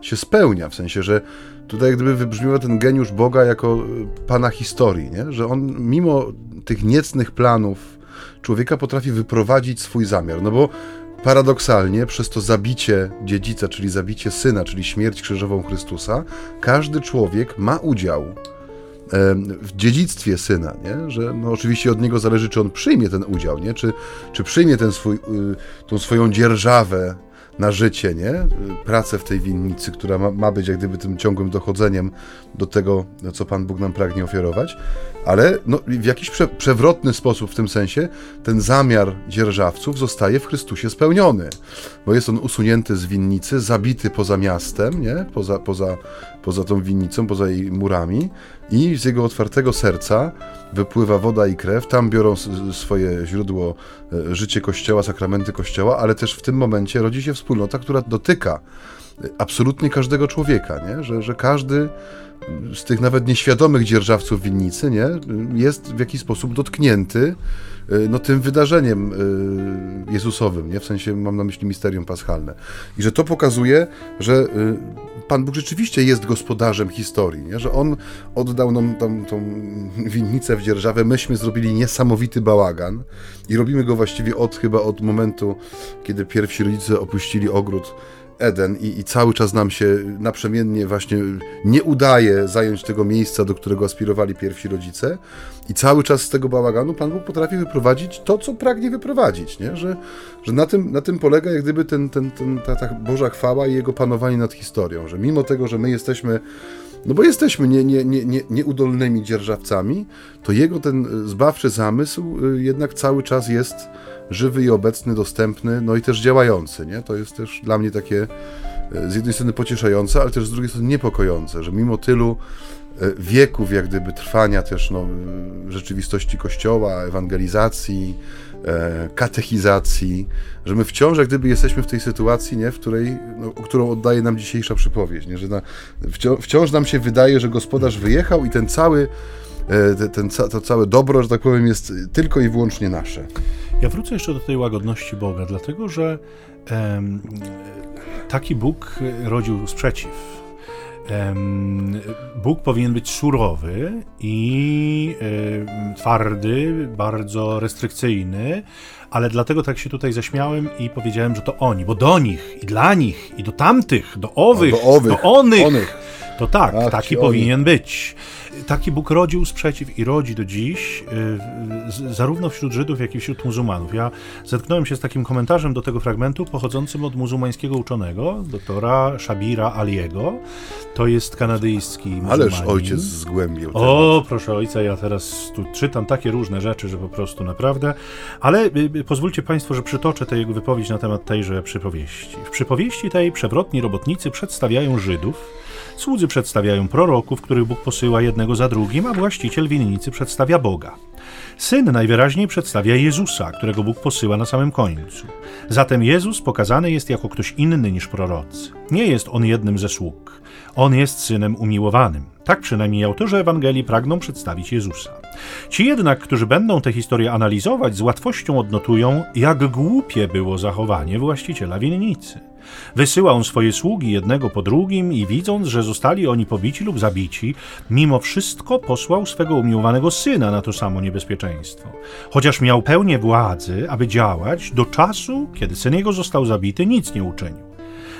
się spełnia, w sensie, że tutaj jak gdyby wybrzmiewa ten geniusz Boga jako y, pana historii, nie? że on mimo tych niecnych planów człowieka potrafi wyprowadzić swój zamiar, no bo paradoksalnie przez to zabicie dziedzica, czyli zabicie syna, czyli śmierć krzyżową Chrystusa, każdy człowiek ma udział w dziedzictwie syna, nie? że no oczywiście od niego zależy, czy on przyjmie ten udział, nie? Czy, czy przyjmie ten swój, y, tą swoją dzierżawę na życie, nie? Y, Pracę w tej winnicy, która ma, ma być jak gdyby tym ciągłym dochodzeniem do tego, co Pan Bóg nam pragnie ofiarować, ale no, w jakiś prze, przewrotny sposób w tym sensie ten zamiar dzierżawców zostaje w Chrystusie spełniony, bo jest on usunięty z winnicy, zabity poza miastem, nie? Poza, poza, poza tą winnicą, poza jej murami i z jego otwartego serca wypływa woda i krew, tam biorą swoje źródło e, życie Kościoła, sakramenty Kościoła, ale też w tym momencie rodzi się wspólnota, która dotyka e, absolutnie każdego człowieka, nie? Że, że każdy z tych nawet nieświadomych dzierżawców winnicy, nie? Jest w jakiś sposób dotknięty y, no, tym wydarzeniem Jezusowym, nie? W sensie mam na myśli misterium paschalne. I że to pokazuje, że Pan Bóg rzeczywiście jest gospodarzem historii, nie? Że On oddał nam tam, tą winnicę w dzierżawę, myśmy zrobili niesamowity bałagan i robimy go właściwie od chyba od momentu, kiedy pierwsi rodzice opuścili ogród Eden i, i cały czas nam się naprzemiennie właśnie nie udaje zająć tego miejsca, do którego aspirowali pierwsi rodzice i cały czas z tego bałaganu Pan Bóg potrafi wyprowadzić to, co pragnie wyprowadzić, nie? Że, że na, tym, na tym polega jak gdyby ten, ten, ten, ta, ta Boża chwała i Jego panowanie nad historią, że mimo tego, że my jesteśmy no bo jesteśmy nie, nie, nie, nie, nieudolnymi dzierżawcami, to jego ten zbawczy zamysł y, jednak cały czas jest żywy i obecny, dostępny, no i też działający, nie? To jest też dla mnie takie y, z jednej strony pocieszające, ale też z drugiej strony niepokojące, że mimo tylu y, wieków jak gdyby trwania też no, y, rzeczywistości Kościoła, ewangelizacji, e, katechizacji, że my wciąż jak gdyby jesteśmy w tej sytuacji, nie, w której, no, którą oddaje nam dzisiejsza przypowieść, nie, że na, wciąż, wciąż nam się wydaje, że gospodarz wyjechał i ten cały, e, ten, ca- to całe dobro, że tak powiem, jest tylko i wyłącznie nasze. Ja wrócę jeszcze do tej łagodności Boga, dlatego że em, taki Bóg rodził sprzeciw. Bóg powinien być surowy i twardy, bardzo restrykcyjny, ale dlatego tak się tutaj zaśmiałem i powiedziałem, że to oni, bo do nich i dla nich i do tamtych, do owych, do, owych, do onych, onych. To tak, Ach, taki powinien być. Taki Bóg rodził sprzeciw i rodzi do dziś, yy, zarówno wśród Żydów, jak i wśród muzułmanów. Ja zetknąłem się z takim komentarzem do tego fragmentu pochodzącym od muzułmańskiego uczonego, doktora Shabira Aliego. To jest kanadyjski muzułmanin. Ależ ojciec zgłębił. O, proszę ojca, ja teraz tu czytam takie różne rzeczy, że po prostu naprawdę. Ale y, pozwólcie Państwo, że przytoczę tę jego wypowiedź na temat tejże przypowieści. W przypowieści tej przewrotni robotnicy przedstawiają Żydów, Słudzy przedstawiają proroków, których Bóg posyła jednego za drugim, a właściciel winnicy przedstawia Boga. Syn najwyraźniej przedstawia Jezusa, którego Bóg posyła na samym końcu. Zatem Jezus pokazany jest jako ktoś inny niż prorocy. Nie jest on jednym ze sług. On jest synem umiłowanym. Tak przynajmniej autorzy Ewangelii pragną przedstawić Jezusa. Ci jednak, którzy będą tę historię analizować, z łatwością odnotują, jak głupie było zachowanie właściciela winnicy. Wysyła on swoje sługi jednego po drugim i widząc, że zostali oni pobici lub zabici, mimo wszystko posłał swego umiłowanego syna na to samo niebezpieczeństwo. Chociaż miał pełnię władzy, aby działać, do czasu, kiedy syn jego został zabity, nic nie uczynił.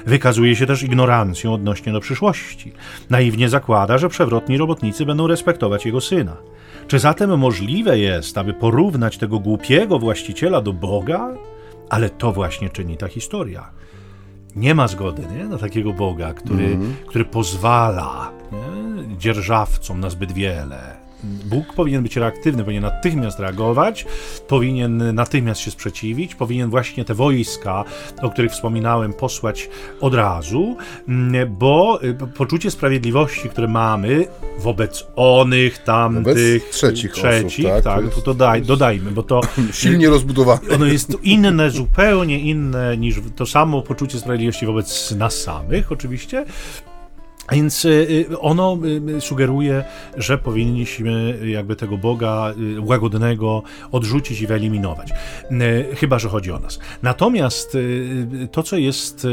Wykazuje się też ignorancją odnośnie do przyszłości. Naiwnie zakłada, że przewrotni robotnicy będą respektować jego syna. Czy zatem możliwe jest, aby porównać tego głupiego właściciela do Boga? Ale to właśnie czyni ta historia nie ma zgody nie? na takiego Boga, który, mm. który pozwala nie? dzierżawcom na zbyt wiele. Bóg powinien być reaktywny, powinien natychmiast reagować, powinien natychmiast się sprzeciwić, powinien właśnie te wojska, o których wspominałem, posłać od razu, mm, bo y, poczucie sprawiedliwości, które mamy wobec onych, tamtych, wobec trzecich, trzecich osób, tak, tak to dodaj, dodajmy, bo to silnie rozbudowane. Ono jest inne, zupełnie inne niż to samo poczucie sprawiedliwości wobec nas samych, oczywiście, więc y, y, ono y, sugeruje, że powinniśmy jakby tego Boga łagodnego odrzucić i wyeliminować. Chyba, że chodzi o nas. Natomiast to, co jest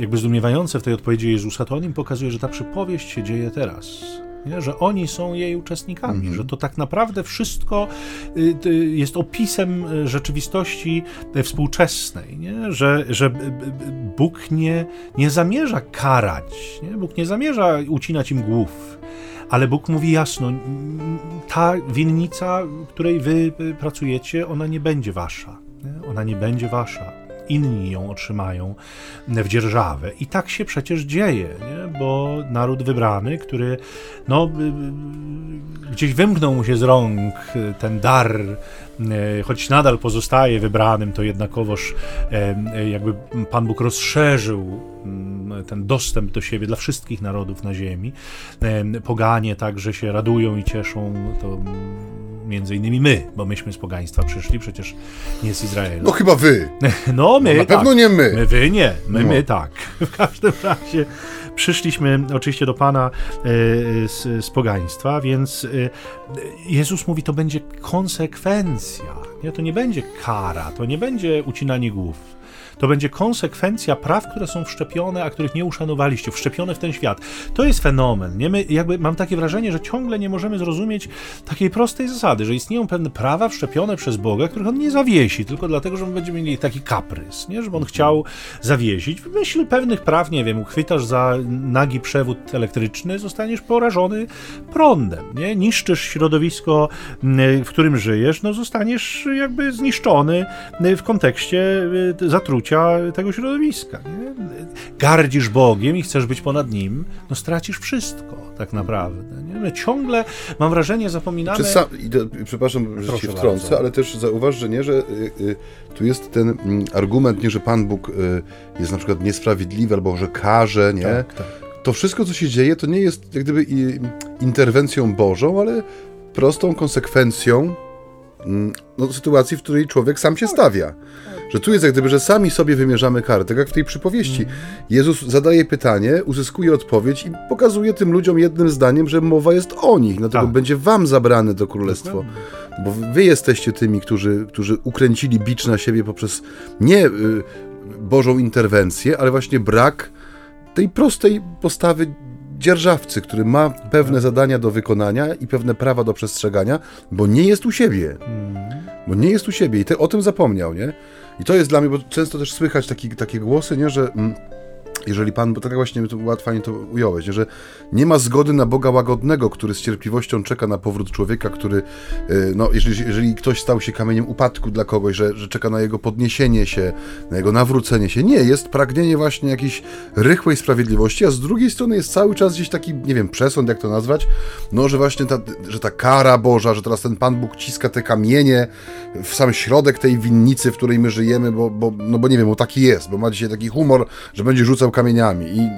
jakby zdumiewające w tej odpowiedzi Jezusa, to on im pokazuje, że ta przypowieść się dzieje teraz nie? że oni są jej uczestnikami, mm -hmm. że to tak naprawdę wszystko y, jest opisem y, rzeczywistości y, współczesnej, nie? Że, że Bóg nie, nie zamierza karać, nie? Bóg nie zamierza ucinać im głów, ale Bóg mówi jasno, ta winnica, której wy pracujecie, ona nie będzie wasza, nie? ona nie będzie wasza inni ją otrzymają w dzierżawę. I tak się przecież dzieje, nie? bo naród wybrany, który no, gdzieś wymknął mu się z rąk ten dar, e, choć nadal pozostaje wybranym, to jednakowoż e, jakby Pan Bóg rozszerzył mm, ten dostęp do siebie dla wszystkich narodów na ziemi. Poganie także się radują i cieszą, to między innymi my, bo myśmy z pogaństwa przyszli, przecież nie z Izraela. No chyba wy. No my, no, Na tak. pewno nie my. My wy nie, my, no. my tak. W każdym razie przyszliśmy oczywiście do Pana e, z, z pogaństwa, więc e, Jezus mówi, to będzie konsekwencja. Nie? To nie będzie kara, to nie będzie ucinanie głów to będzie konsekwencja praw, które są wszczepione, a których nie uszanowaliście, wszczepione w ten świat. To jest fenomen. Nie? My jakby mam takie wrażenie, że ciągle nie możemy zrozumieć takiej prostej zasady, że istnieją pewne prawa wszczepione przez Boga, których on nie zawiesi, tylko dlatego, że my będziemy mieli taki kaprys, nie? żeby on chciał zawiesić. W myśl pewnych praw, nie wiem, uchwytasz za nagi przewód elektryczny, zostaniesz porażony prądem, nie? niszczysz środowisko, w którym żyjesz, no zostaniesz jakby zniszczony w kontekście y, zatrucia tego środowiska. Nie? Gardzisz Bogiem i chcesz być ponad Nim, no stracisz wszystko tak naprawdę. Nie? My ciągle, mam wrażenie, zapominamy... Sam, przepraszam, że Proszę się wtrącę, bardzo. ale też zauważ, że nie, że y, y, tu jest ten mm, argument, nie, że Pan Bóg y, jest na przykład niesprawiedliwy albo że karze, nie? Tak, tak. To wszystko, co się dzieje, to nie jest jak gdyby interwencją Bożą, ale prostą konsekwencją mm, no, sytuacji, w której człowiek sam się stawia. Że tu jest jak gdyby, że sami sobie wymierzamy karę, tak jak w tej przypowieści. Jezus zadaje pytanie, uzyskuje odpowiedź i pokazuje tym ludziom jednym zdaniem, że mowa jest o nich, dlatego tak. będzie wam zabrane to królestwo. Bo wy jesteście tymi, którzy, którzy ukręcili bicz na siebie poprzez nie y, Bożą interwencję, ale właśnie brak tej prostej postawy dzierżawcy, który ma pewne zadania do wykonania i pewne prawa do przestrzegania, bo nie jest u siebie. Bo nie jest u siebie i te, o tym zapomniał, nie? I to jest dla mnie, bo często też słychać taki, takie głosy, nie, że... Mm, jeżeli Pan, bo tak właśnie to łatwo to ująłeś, że nie ma zgody na Boga łagodnego, który z cierpliwością czeka na powrót człowieka, który, y, no, jeżeli, jeżeli ktoś stał się kamieniem upadku dla kogoś, że, że czeka na jego podniesienie się, na jego nawrócenie się. Nie, jest pragnienie właśnie jakiejś rychłej sprawiedliwości, a z drugiej strony jest cały czas gdzieś taki, nie wiem, przesąd, jak to nazwać, no, że właśnie ta, że ta kara Boża, że teraz ten Pan Bóg ciska te kamienie w sam środek tej winnicy, w której my żyjemy, bo, bo no bo nie wiem, bo taki jest, bo ma dzisiaj taki humor, że będzie rzucał kamieniami i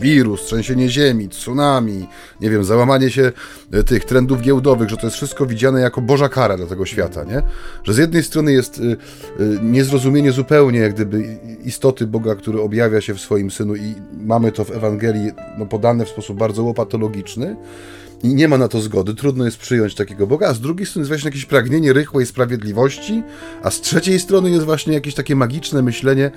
wirus, trzęsienie ziemi, tsunami, nie wiem, załamanie się e, tych trendów giełdowych, że to jest wszystko widziane jako Boża kara dla tego świata, nie? Że z jednej strony jest y, y, niezrozumienie zupełnie jak gdyby istoty Boga, który objawia się w swoim Synu i mamy to w Ewangelii no, podane w sposób bardzo łopatologiczny, i nie ma na to zgody, trudno jest przyjąć takiego Boga, a z drugiej strony jest właśnie jakieś pragnienie rychłej sprawiedliwości, a z trzeciej strony jest właśnie jakieś takie magiczne myślenie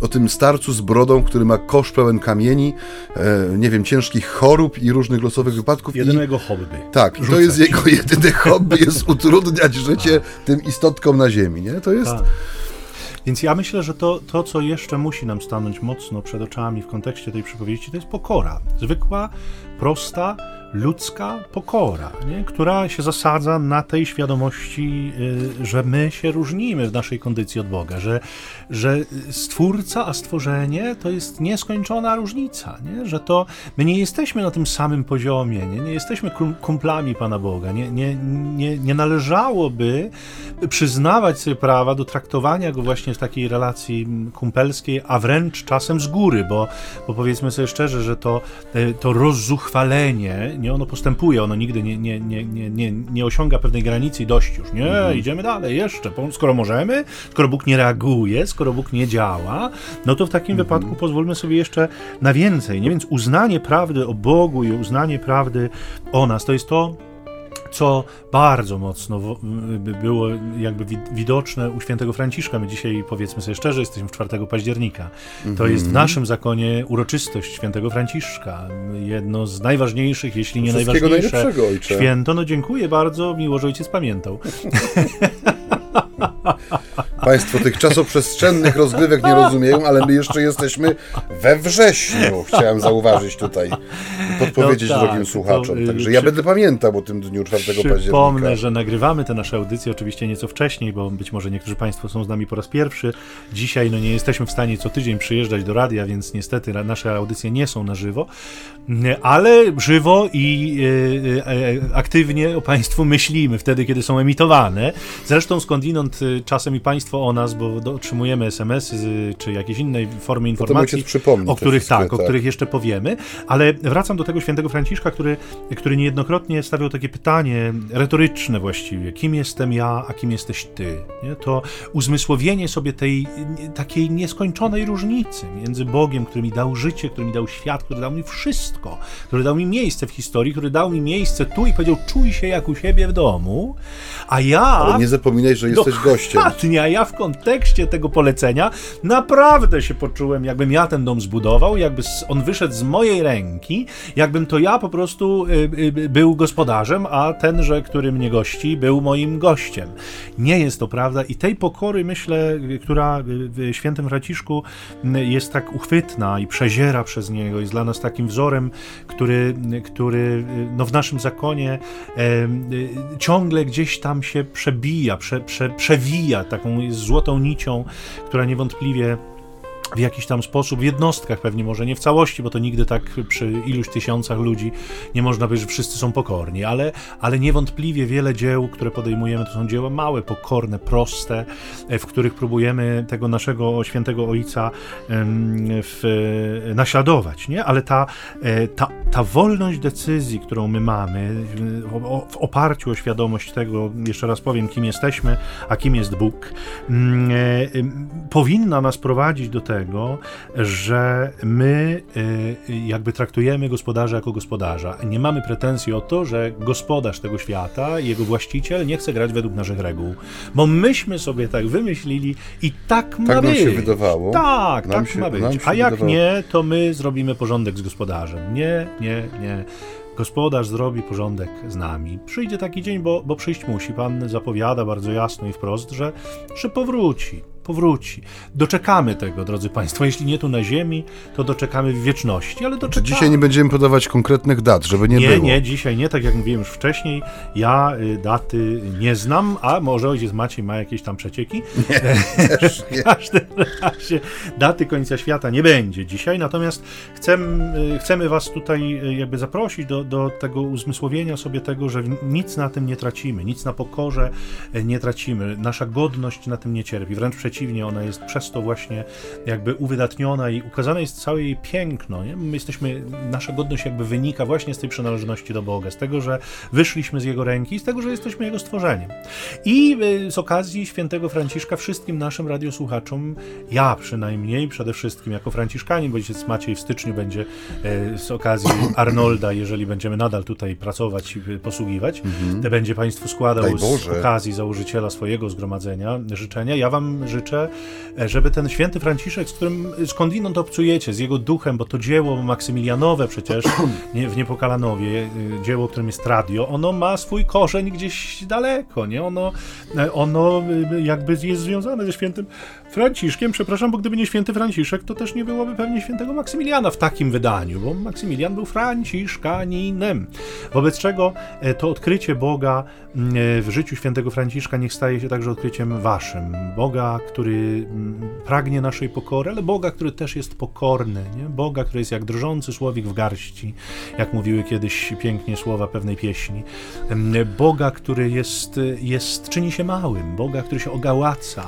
o tym starcu z brodą, który ma kosz pełen kamieni, e, nie wiem, ciężkich chorób i różnych losowych wypadków. Jedynego I, hobby. Tak, i to jest jego jedyne hobby, jest utrudniać życie tym istotkom na ziemi, nie? To jest... Tak. Więc ja myślę, że to, to, co jeszcze musi nam stanąć mocno przed oczami w kontekście tej przypowieści, to jest pokora. Zwykła, prosta, ludzka pokora, nie? która się zasadza na tej świadomości, y, że my się różnimy w naszej kondycji od Boga, że, że stwórca, a stworzenie to jest nieskończona różnica, nie? że to my nie jesteśmy na tym samym poziomie, nie, nie jesteśmy kumplami Pana Boga, nie, nie, nie, nie należałoby przyznawać sobie prawa do traktowania go właśnie w takiej relacji kumpelskiej, a wręcz czasem z góry, bo, bo powiedzmy sobie szczerze, że to, y, to rozzuchwalenie, nie ono postępuje, ono nigdy nie, nie, nie, nie, nie, nie osiąga pewnej granicy i dość już. Nie, mhm. idziemy dalej, jeszcze. Skoro możemy, skoro Bóg nie reaguje, skoro Bóg nie działa, no to w takim mhm. wypadku pozwólmy sobie jeszcze na więcej. Nie? Więc uznanie prawdy o Bogu i uznanie prawdy o nas to jest to, co bardzo mocno było jakby widoczne u świętego Franciszka. My dzisiaj, powiedzmy sobie szczerze, jesteśmy 4 października. To mhm. jest w naszym zakonie uroczystość świętego Franciszka. Jedno z najważniejszych, jeśli nie najważniejsze święto. No dziękuję bardzo, miło, że ojciec pamiętał. Państwo tych czasoprzestrzennych rozgrywek nie rozumieją, ale my jeszcze jesteśmy we wrześniu, chciałem zauważyć tutaj, podpowiedzieć no tak, drogim słuchaczom. Y, Także ja będę pamiętał o tym dniu 4 października. Przypomnę, że nagrywamy te nasze audycje oczywiście nieco wcześniej, bo być może niektórzy Państwo są z nami po raz pierwszy. Dzisiaj no, nie jesteśmy w stanie co tydzień przyjeżdżać do radia, więc niestety nasze audycje nie są na żywo, ale żywo i e, e, aktywnie o Państwu myślimy wtedy, kiedy są emitowane. Zresztą skądinąd czasem i Państwo o nas, bo otrzymujemy SMS-y czy jakieś inne formy informacji, o których tak, tak, o których jeszcze powiemy, ale wracam do tego świętego Franciszka, który, który niejednokrotnie stawiał takie pytanie retoryczne właściwie, kim jestem ja, a kim jesteś ty? Nie? To uzmysłowienie sobie tej takiej nieskończonej różnicy między Bogiem, który mi dał życie, który mi dał świat, który dał mi wszystko, który dał mi miejsce w historii, który dał mi miejsce tu i powiedział, czuj się jak u siebie w domu, a ja... Ale nie zapominaj, że jesteś gościem. Dokładnie, a ja w kontekście tego polecenia naprawdę się poczułem, jakbym ja ten dom zbudował, jakby on wyszedł z mojej ręki, jakbym to ja po prostu y, y, był gospodarzem, a tenże, który mnie gości, był moim gościem. Nie jest to prawda i tej pokory, myślę, która w świętym Fraciszku jest tak uchwytna i przeziera przez niego, jest dla nas takim wzorem, który, który no w naszym zakonie ciągle gdzieś tam się przebija, prze, prze, przewija taką złotą nicią, która niewątpliwie w jakiś tam sposób, w jednostkach pewnie, może nie w całości, bo to nigdy tak przy iluś tysiącach ludzi nie można powiedzieć, że wszyscy są pokorni, ale, ale niewątpliwie wiele dzieł, które podejmujemy, to są dzieła małe, pokorne, proste, w których próbujemy tego naszego świętego Ojca w, naśladować, nie? Ale ta, e, ta, ta wolność decyzji, którą my mamy, w oparciu o świadomość tego, jeszcze raz powiem, kim jesteśmy, a kim jest Bóg, mm, e, powinna nas prowadzić do tego, tego, że my y, jakby traktujemy gospodarza jako gospodarza. Nie mamy pretensji o to, że gospodarz tego świata, jego właściciel nie chce grać według naszych reguł. Bo myśmy sobie tak wymyślili i tak ma Tak być. nam się wydawało. Tak, Nam tak się- ma być. A jak wydawało. nie, to my zrobimy porządek z gospodarzem. Nie, nie, nie. Gospodarz zrobi porządek z nami. Przyjdzie taki dzień, bo, bo przyjść musi. Pan zapowiada bardzo jasno i wprost, że, że powróci. Powróci. Doczekamy tego, drodzy Państwo. Jeśli nie tu na ziemi, to doczekamy w wieczności, ale doczekamy. Dzisiaj nie będziemy podawać konkretnych dat, żeby nie, Nie, było. nie, dzisiaj nie, tak jak mówiłem już wcześniej, ja y, daty nie znam, a może ojciec Maciej ma jakieś tam przecieki. w każdym razie daty końca świata nie będzie dzisiaj, natomiast chcemy, chcemy was tutaj y, jakby zaprosić do, do tego uzmysłowienia sobie tego, że nic na tym nie tracimy, nic na pokorze y, nie tracimy, nasza godność na tym nie cierpi, wręcz przeciwnie, ona jest przez to właśnie jakby uwydatniona i ukazane jest całe jej piękno, nie? My jesteśmy, nasza godność jakby wynika właśnie z tej przynależności do Boga, z tego, że wyszliśmy z Jego ręki, z tego, że jesteśmy Jego stworzeniem. I y, z okazji świętego Franciszka wszystkim naszym radiosłuchaczom, ja przynajmniej, przede wszystkim jako franciszkanin, bo ojciec Maciej w styczniu będzie y, z okazji Arnolda, jeżeli będziemy nadal tutaj pracować i y, posługiwać, to będzie Państwu składał Mhm. Z okazji założyciela swojego zgromadzenia życzenia. Ja Wam życzę, e, żeby ten święty Franciszek, z którym skądinąd obcujecie, z jego duchem, bo to dzieło maksymilianowe przecież w Niepokalanowie, y, dzieło, którym jest radio, ono ma swój korzeń gdzieś daleko, nie? Ono, e, ono jakby jest związane ze świętym Franciszkiem, przepraszam, bo gdyby nie święty Franciszek, to też nie byłoby pewnie świętego Maksymiliana w takim wydaniu, bo Maksymilian był franciszkaninem. Wobec czego e, to odkrycie Boga mm, e, w życiu świętego Franciszka niech staje się także odkryciem waszym. Boga, który mm, pragnie naszej pokory, ale Boga, który też jest pokorny. Nie? Boga, który jest jak drżący słowik w garści, jak mówiły kiedyś pięknie słowa pewnej pieśni. Boga, który jest, jest, czyni się małym. Boga, który się ogałaca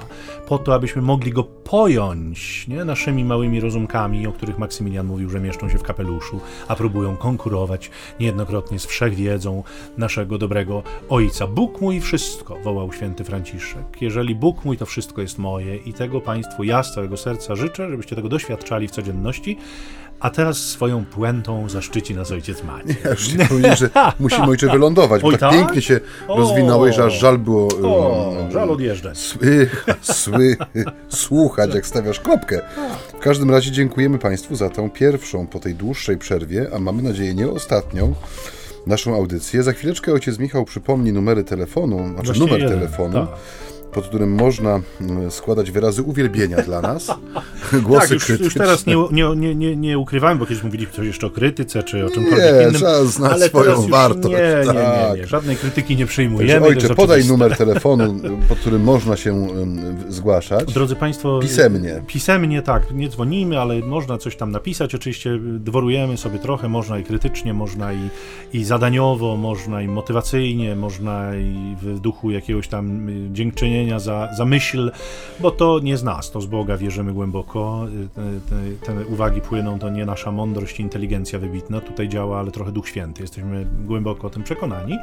po to, abyśmy mogli go pojąć nie? naszymi małymi rozumkami, o których Maksymilian mówił, że mieszczą się w kapeluszu, a próbują konkurować niejednokrotnie z wszechwiedzą naszego dobrego Ojca. Bóg mój wszystko, wołał święty Franciszek. Jeżeli Bóg mój, to wszystko jest moje i tego Państwu ja z całego serca życzę, żebyście tego doświadczali w codzienności, a teraz swoją puentą zaszczyci nas Ojciec Maciej. Ja już ci powiem, że musimy ojcze wylądować, bo Oj, tak tak? pięknie się O. rozwinąłeś, że aż żal było O, um, żal odjeżdżać. sły, sły, słuchać, jak stawiasz kropkę. W każdym razie dziękujemy Państwu za tą pierwszą po tej dłuższej przerwie, a mamy nadzieję nie ostatnią, naszą audycję. Za chwileczkę ojciec Michał przypomni numery telefonu, znaczy Właściwie numer jeden, telefonu. tak. Pod którym można mm, składać wyrazy uwielbienia dla nas. Głosy Tak, już, krytyczne. już teraz nie, nie, nie, nie, nie ukrywałem, bo kiedyś mówiliśmy coś jeszcze o krytyce, czy o czymkolwiek Nie, innym. trzeba znać ale swoją teraz już wartość, Nie, nie, nie, tak. nie. Żadnej krytyki nie Także, przyjmujemy. to ojcze, podaj oczywiste. numer telefonu, pod którym można się zgłaszać. Drodzy Państwo, Pisemnie. Pisemnie, tak, nie dzwonimy, ale można coś tam napisać. Oczywiście dworujemy sobie trochę, można i krytycznie, można i, i zadaniowo, można i motywacyjnie, można i w duchu jakiegoś tam y, dziękczynienia za, za myśl, bo to nie z nas, to z Boga wierzymy głęboko. Y, Te, te, te uwagi płyną, to nie nasza mądrość inteligencja wybitna, tutaj działa, ale trochę Duch Święty. Jesteśmy głęboko o tym przekonani.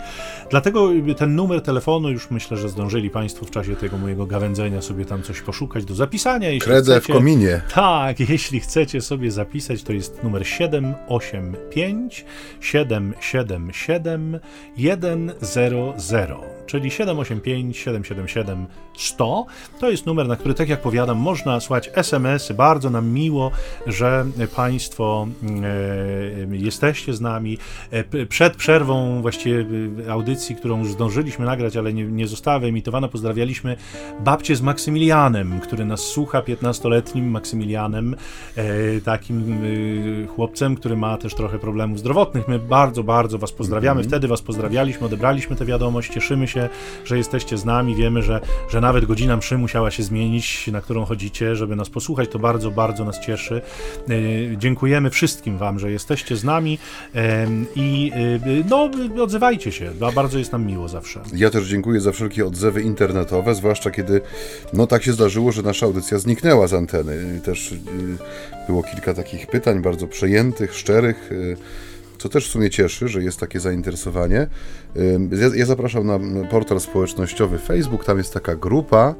Dlatego ten numer telefonu już myślę, że zdążyli Państwo w czasie tego mojego gawędzenia sobie tam coś poszukać do zapisania. Jeśli Kredę w chcecie, kominie. tak, jeśli chcecie sobie zapisać, to jest numer 785 777 100, czyli 785 777 100. To jest numer, na który, tak jak powiadam, można słuchać SMS-y. Bardzo nam miło, że Państwo e, jesteście z nami. E, przed przerwą właściwie e, audycji, którą już zdążyliśmy nagrać, ale nie, nie została wyemitowana, pozdrawialiśmy babcię z Maksymilianem, który nas słucha, 15-letnim Maksymilianem, takim chłopcem, który ma też trochę problemów zdrowotnych. My bardzo, bardzo Was pozdrawiamy. Wtedy Was pozdrawialiśmy, odebraliśmy tę wiadomość, cieszymy się, że jesteście z nami. Wiemy, że, że nawet godzina mszy musiała się zmienić, na którą chodzicie, żeby nas posłuchać. To bardzo, bardzo nas cieszy. E, Dziękujemy wszystkim Wam, że jesteście z nami i e, no, odzywajcie się. Ba- Bardzo jest nam miło zawsze. Ja też dziękuję za wszelkie odzewy internetowe, zwłaszcza kiedy no tak się zdarzyło, że nasza audycja zniknęła z anteny. Też y, było kilka takich pytań bardzo przejętych, szczerych. co też w sumie cieszy, że jest takie zainteresowanie. Ja, ja zapraszam na portal społecznościowy Facebook, tam jest taka grupa,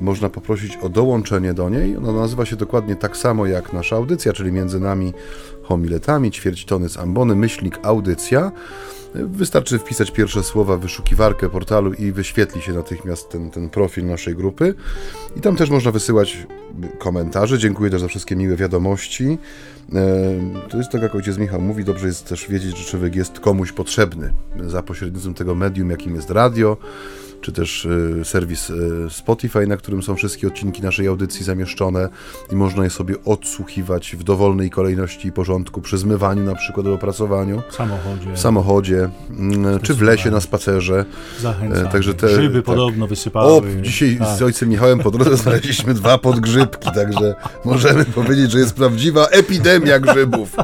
można poprosić o dołączenie do niej. Ona nazywa się dokładnie tak samo jak nasza audycja, czyli między nami homiletami, ćwierć tony z ambony, myślnik audycja. Wystarczy wpisać pierwsze słowa w wyszukiwarkę portalu i wyświetli się natychmiast ten, ten profil naszej grupy. I tam też można wysyłać komentarze. Dziękuję też za wszystkie miłe wiadomości. To jest tak, jak ojciec Michał mówi, dobrze jest też wiedzieć, że człowiek jest komuś potrzebny za pośrednictwem tego medium, jakim jest radio czy też e, serwis e, Spotify, na którym są wszystkie odcinki naszej audycji zamieszczone i można je sobie odsłuchiwać w dowolnej kolejności i porządku, przy zmywaniu na przykład, albo opracowaniu. W samochodzie. W samochodzie, mm, czy w lesie na spacerze. Zachęcam. Także te, Grzyby tak. podobno wysypały. O, dzisiaj tak. z ojcem Michałem po drodze znaleźliśmy dwa podgrzybki, także możemy powiedzieć, że jest prawdziwa epidemia grzybów.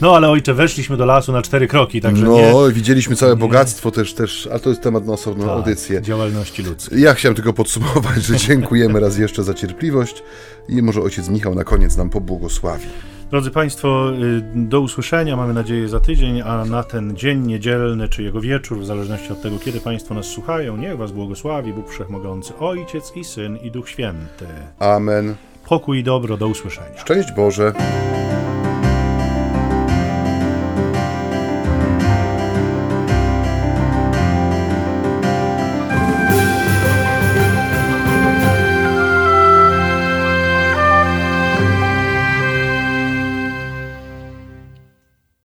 No ale ojcze, weszliśmy do lasu na cztery kroki, także No, nie, widzieliśmy całe nie. bogactwo też, też, a to jest temat na osobną tak, audycję. działalności ludzkiej. Ja chciałem tylko podsumować, że dziękujemy raz jeszcze za cierpliwość i może ojciec Michał na koniec nam pobłogosławi. Drodzy Państwo, y, do usłyszenia, mamy nadzieję za tydzień, a na ten dzień niedzielny, czy jego wieczór, w zależności od tego, kiedy Państwo nas słuchają, niech Was błogosławi Bóg Wszechmogący, Ojciec i Syn i Duch Święty. Amen. Pokój i dobro, do usłyszenia. Szczęść Boże.